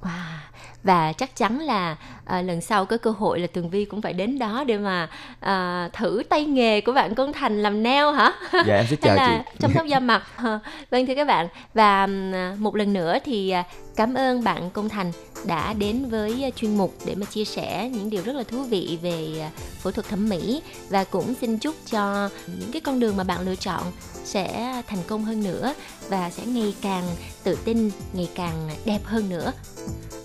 Wow. Và chắc chắn là à, lần sau có cơ hội là tường vi cũng phải đến đó để mà à, thử tay nghề của bạn công thành làm nail hả? Dạ em sẽ là chị. chăm sóc da mặt. [laughs] Vâng thưa các bạn. Và một lần nữa thì cảm ơn bạn công thành đã đến với chuyên mục để mà chia sẻ những điều rất là thú vị về phẫu thuật thẩm mỹ và cũng xin chúc cho những cái con đường mà bạn lựa chọn sẽ thành công hơn nữa và sẽ ngày càng tự tin ngày càng đẹp hơn nữa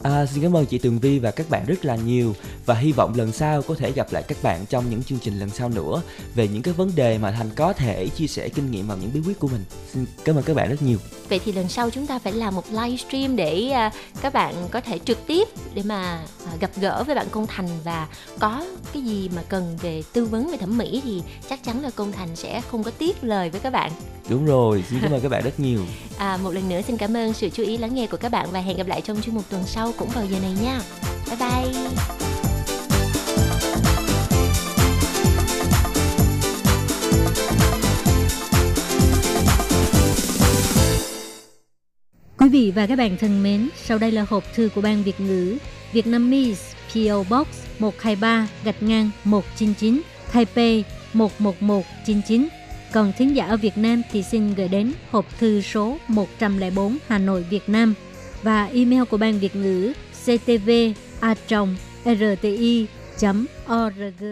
À, xin cảm ơn chị Tường Vi và các bạn rất là nhiều và hy vọng lần sau có thể gặp lại các bạn trong những chương trình lần sau nữa về những cái vấn đề mà Thành có thể chia sẻ kinh nghiệm và những bí quyết của mình. Xin cảm ơn các bạn rất nhiều. Vậy thì lần sau chúng ta phải làm một livestream để uh, các bạn có thể trực tiếp để mà uh, gặp gỡ với bạn Công Thành và có cái gì mà cần về tư vấn về thẩm mỹ thì chắc chắn là Công Thành sẽ không có tiếc lời với các bạn. Đúng rồi, xin cảm ơn các bạn rất nhiều. [laughs] À, một lần nữa xin cảm ơn sự chú ý lắng nghe của các bạn và hẹn gặp lại trong chuyên mục tuần sau cũng vào giờ này nha. Bye bye. Quý vị và các bạn thân mến, sau đây là hộp thư của Ban Việt ngữ Vietnamese PO Box 123 gạch ngang 199 Taipei 11199. Còn thính giả ở Việt Nam thì xin gửi đến hộp thư số 104 Hà Nội Việt Nam và email của Ban Việt ngữ ctv a rti org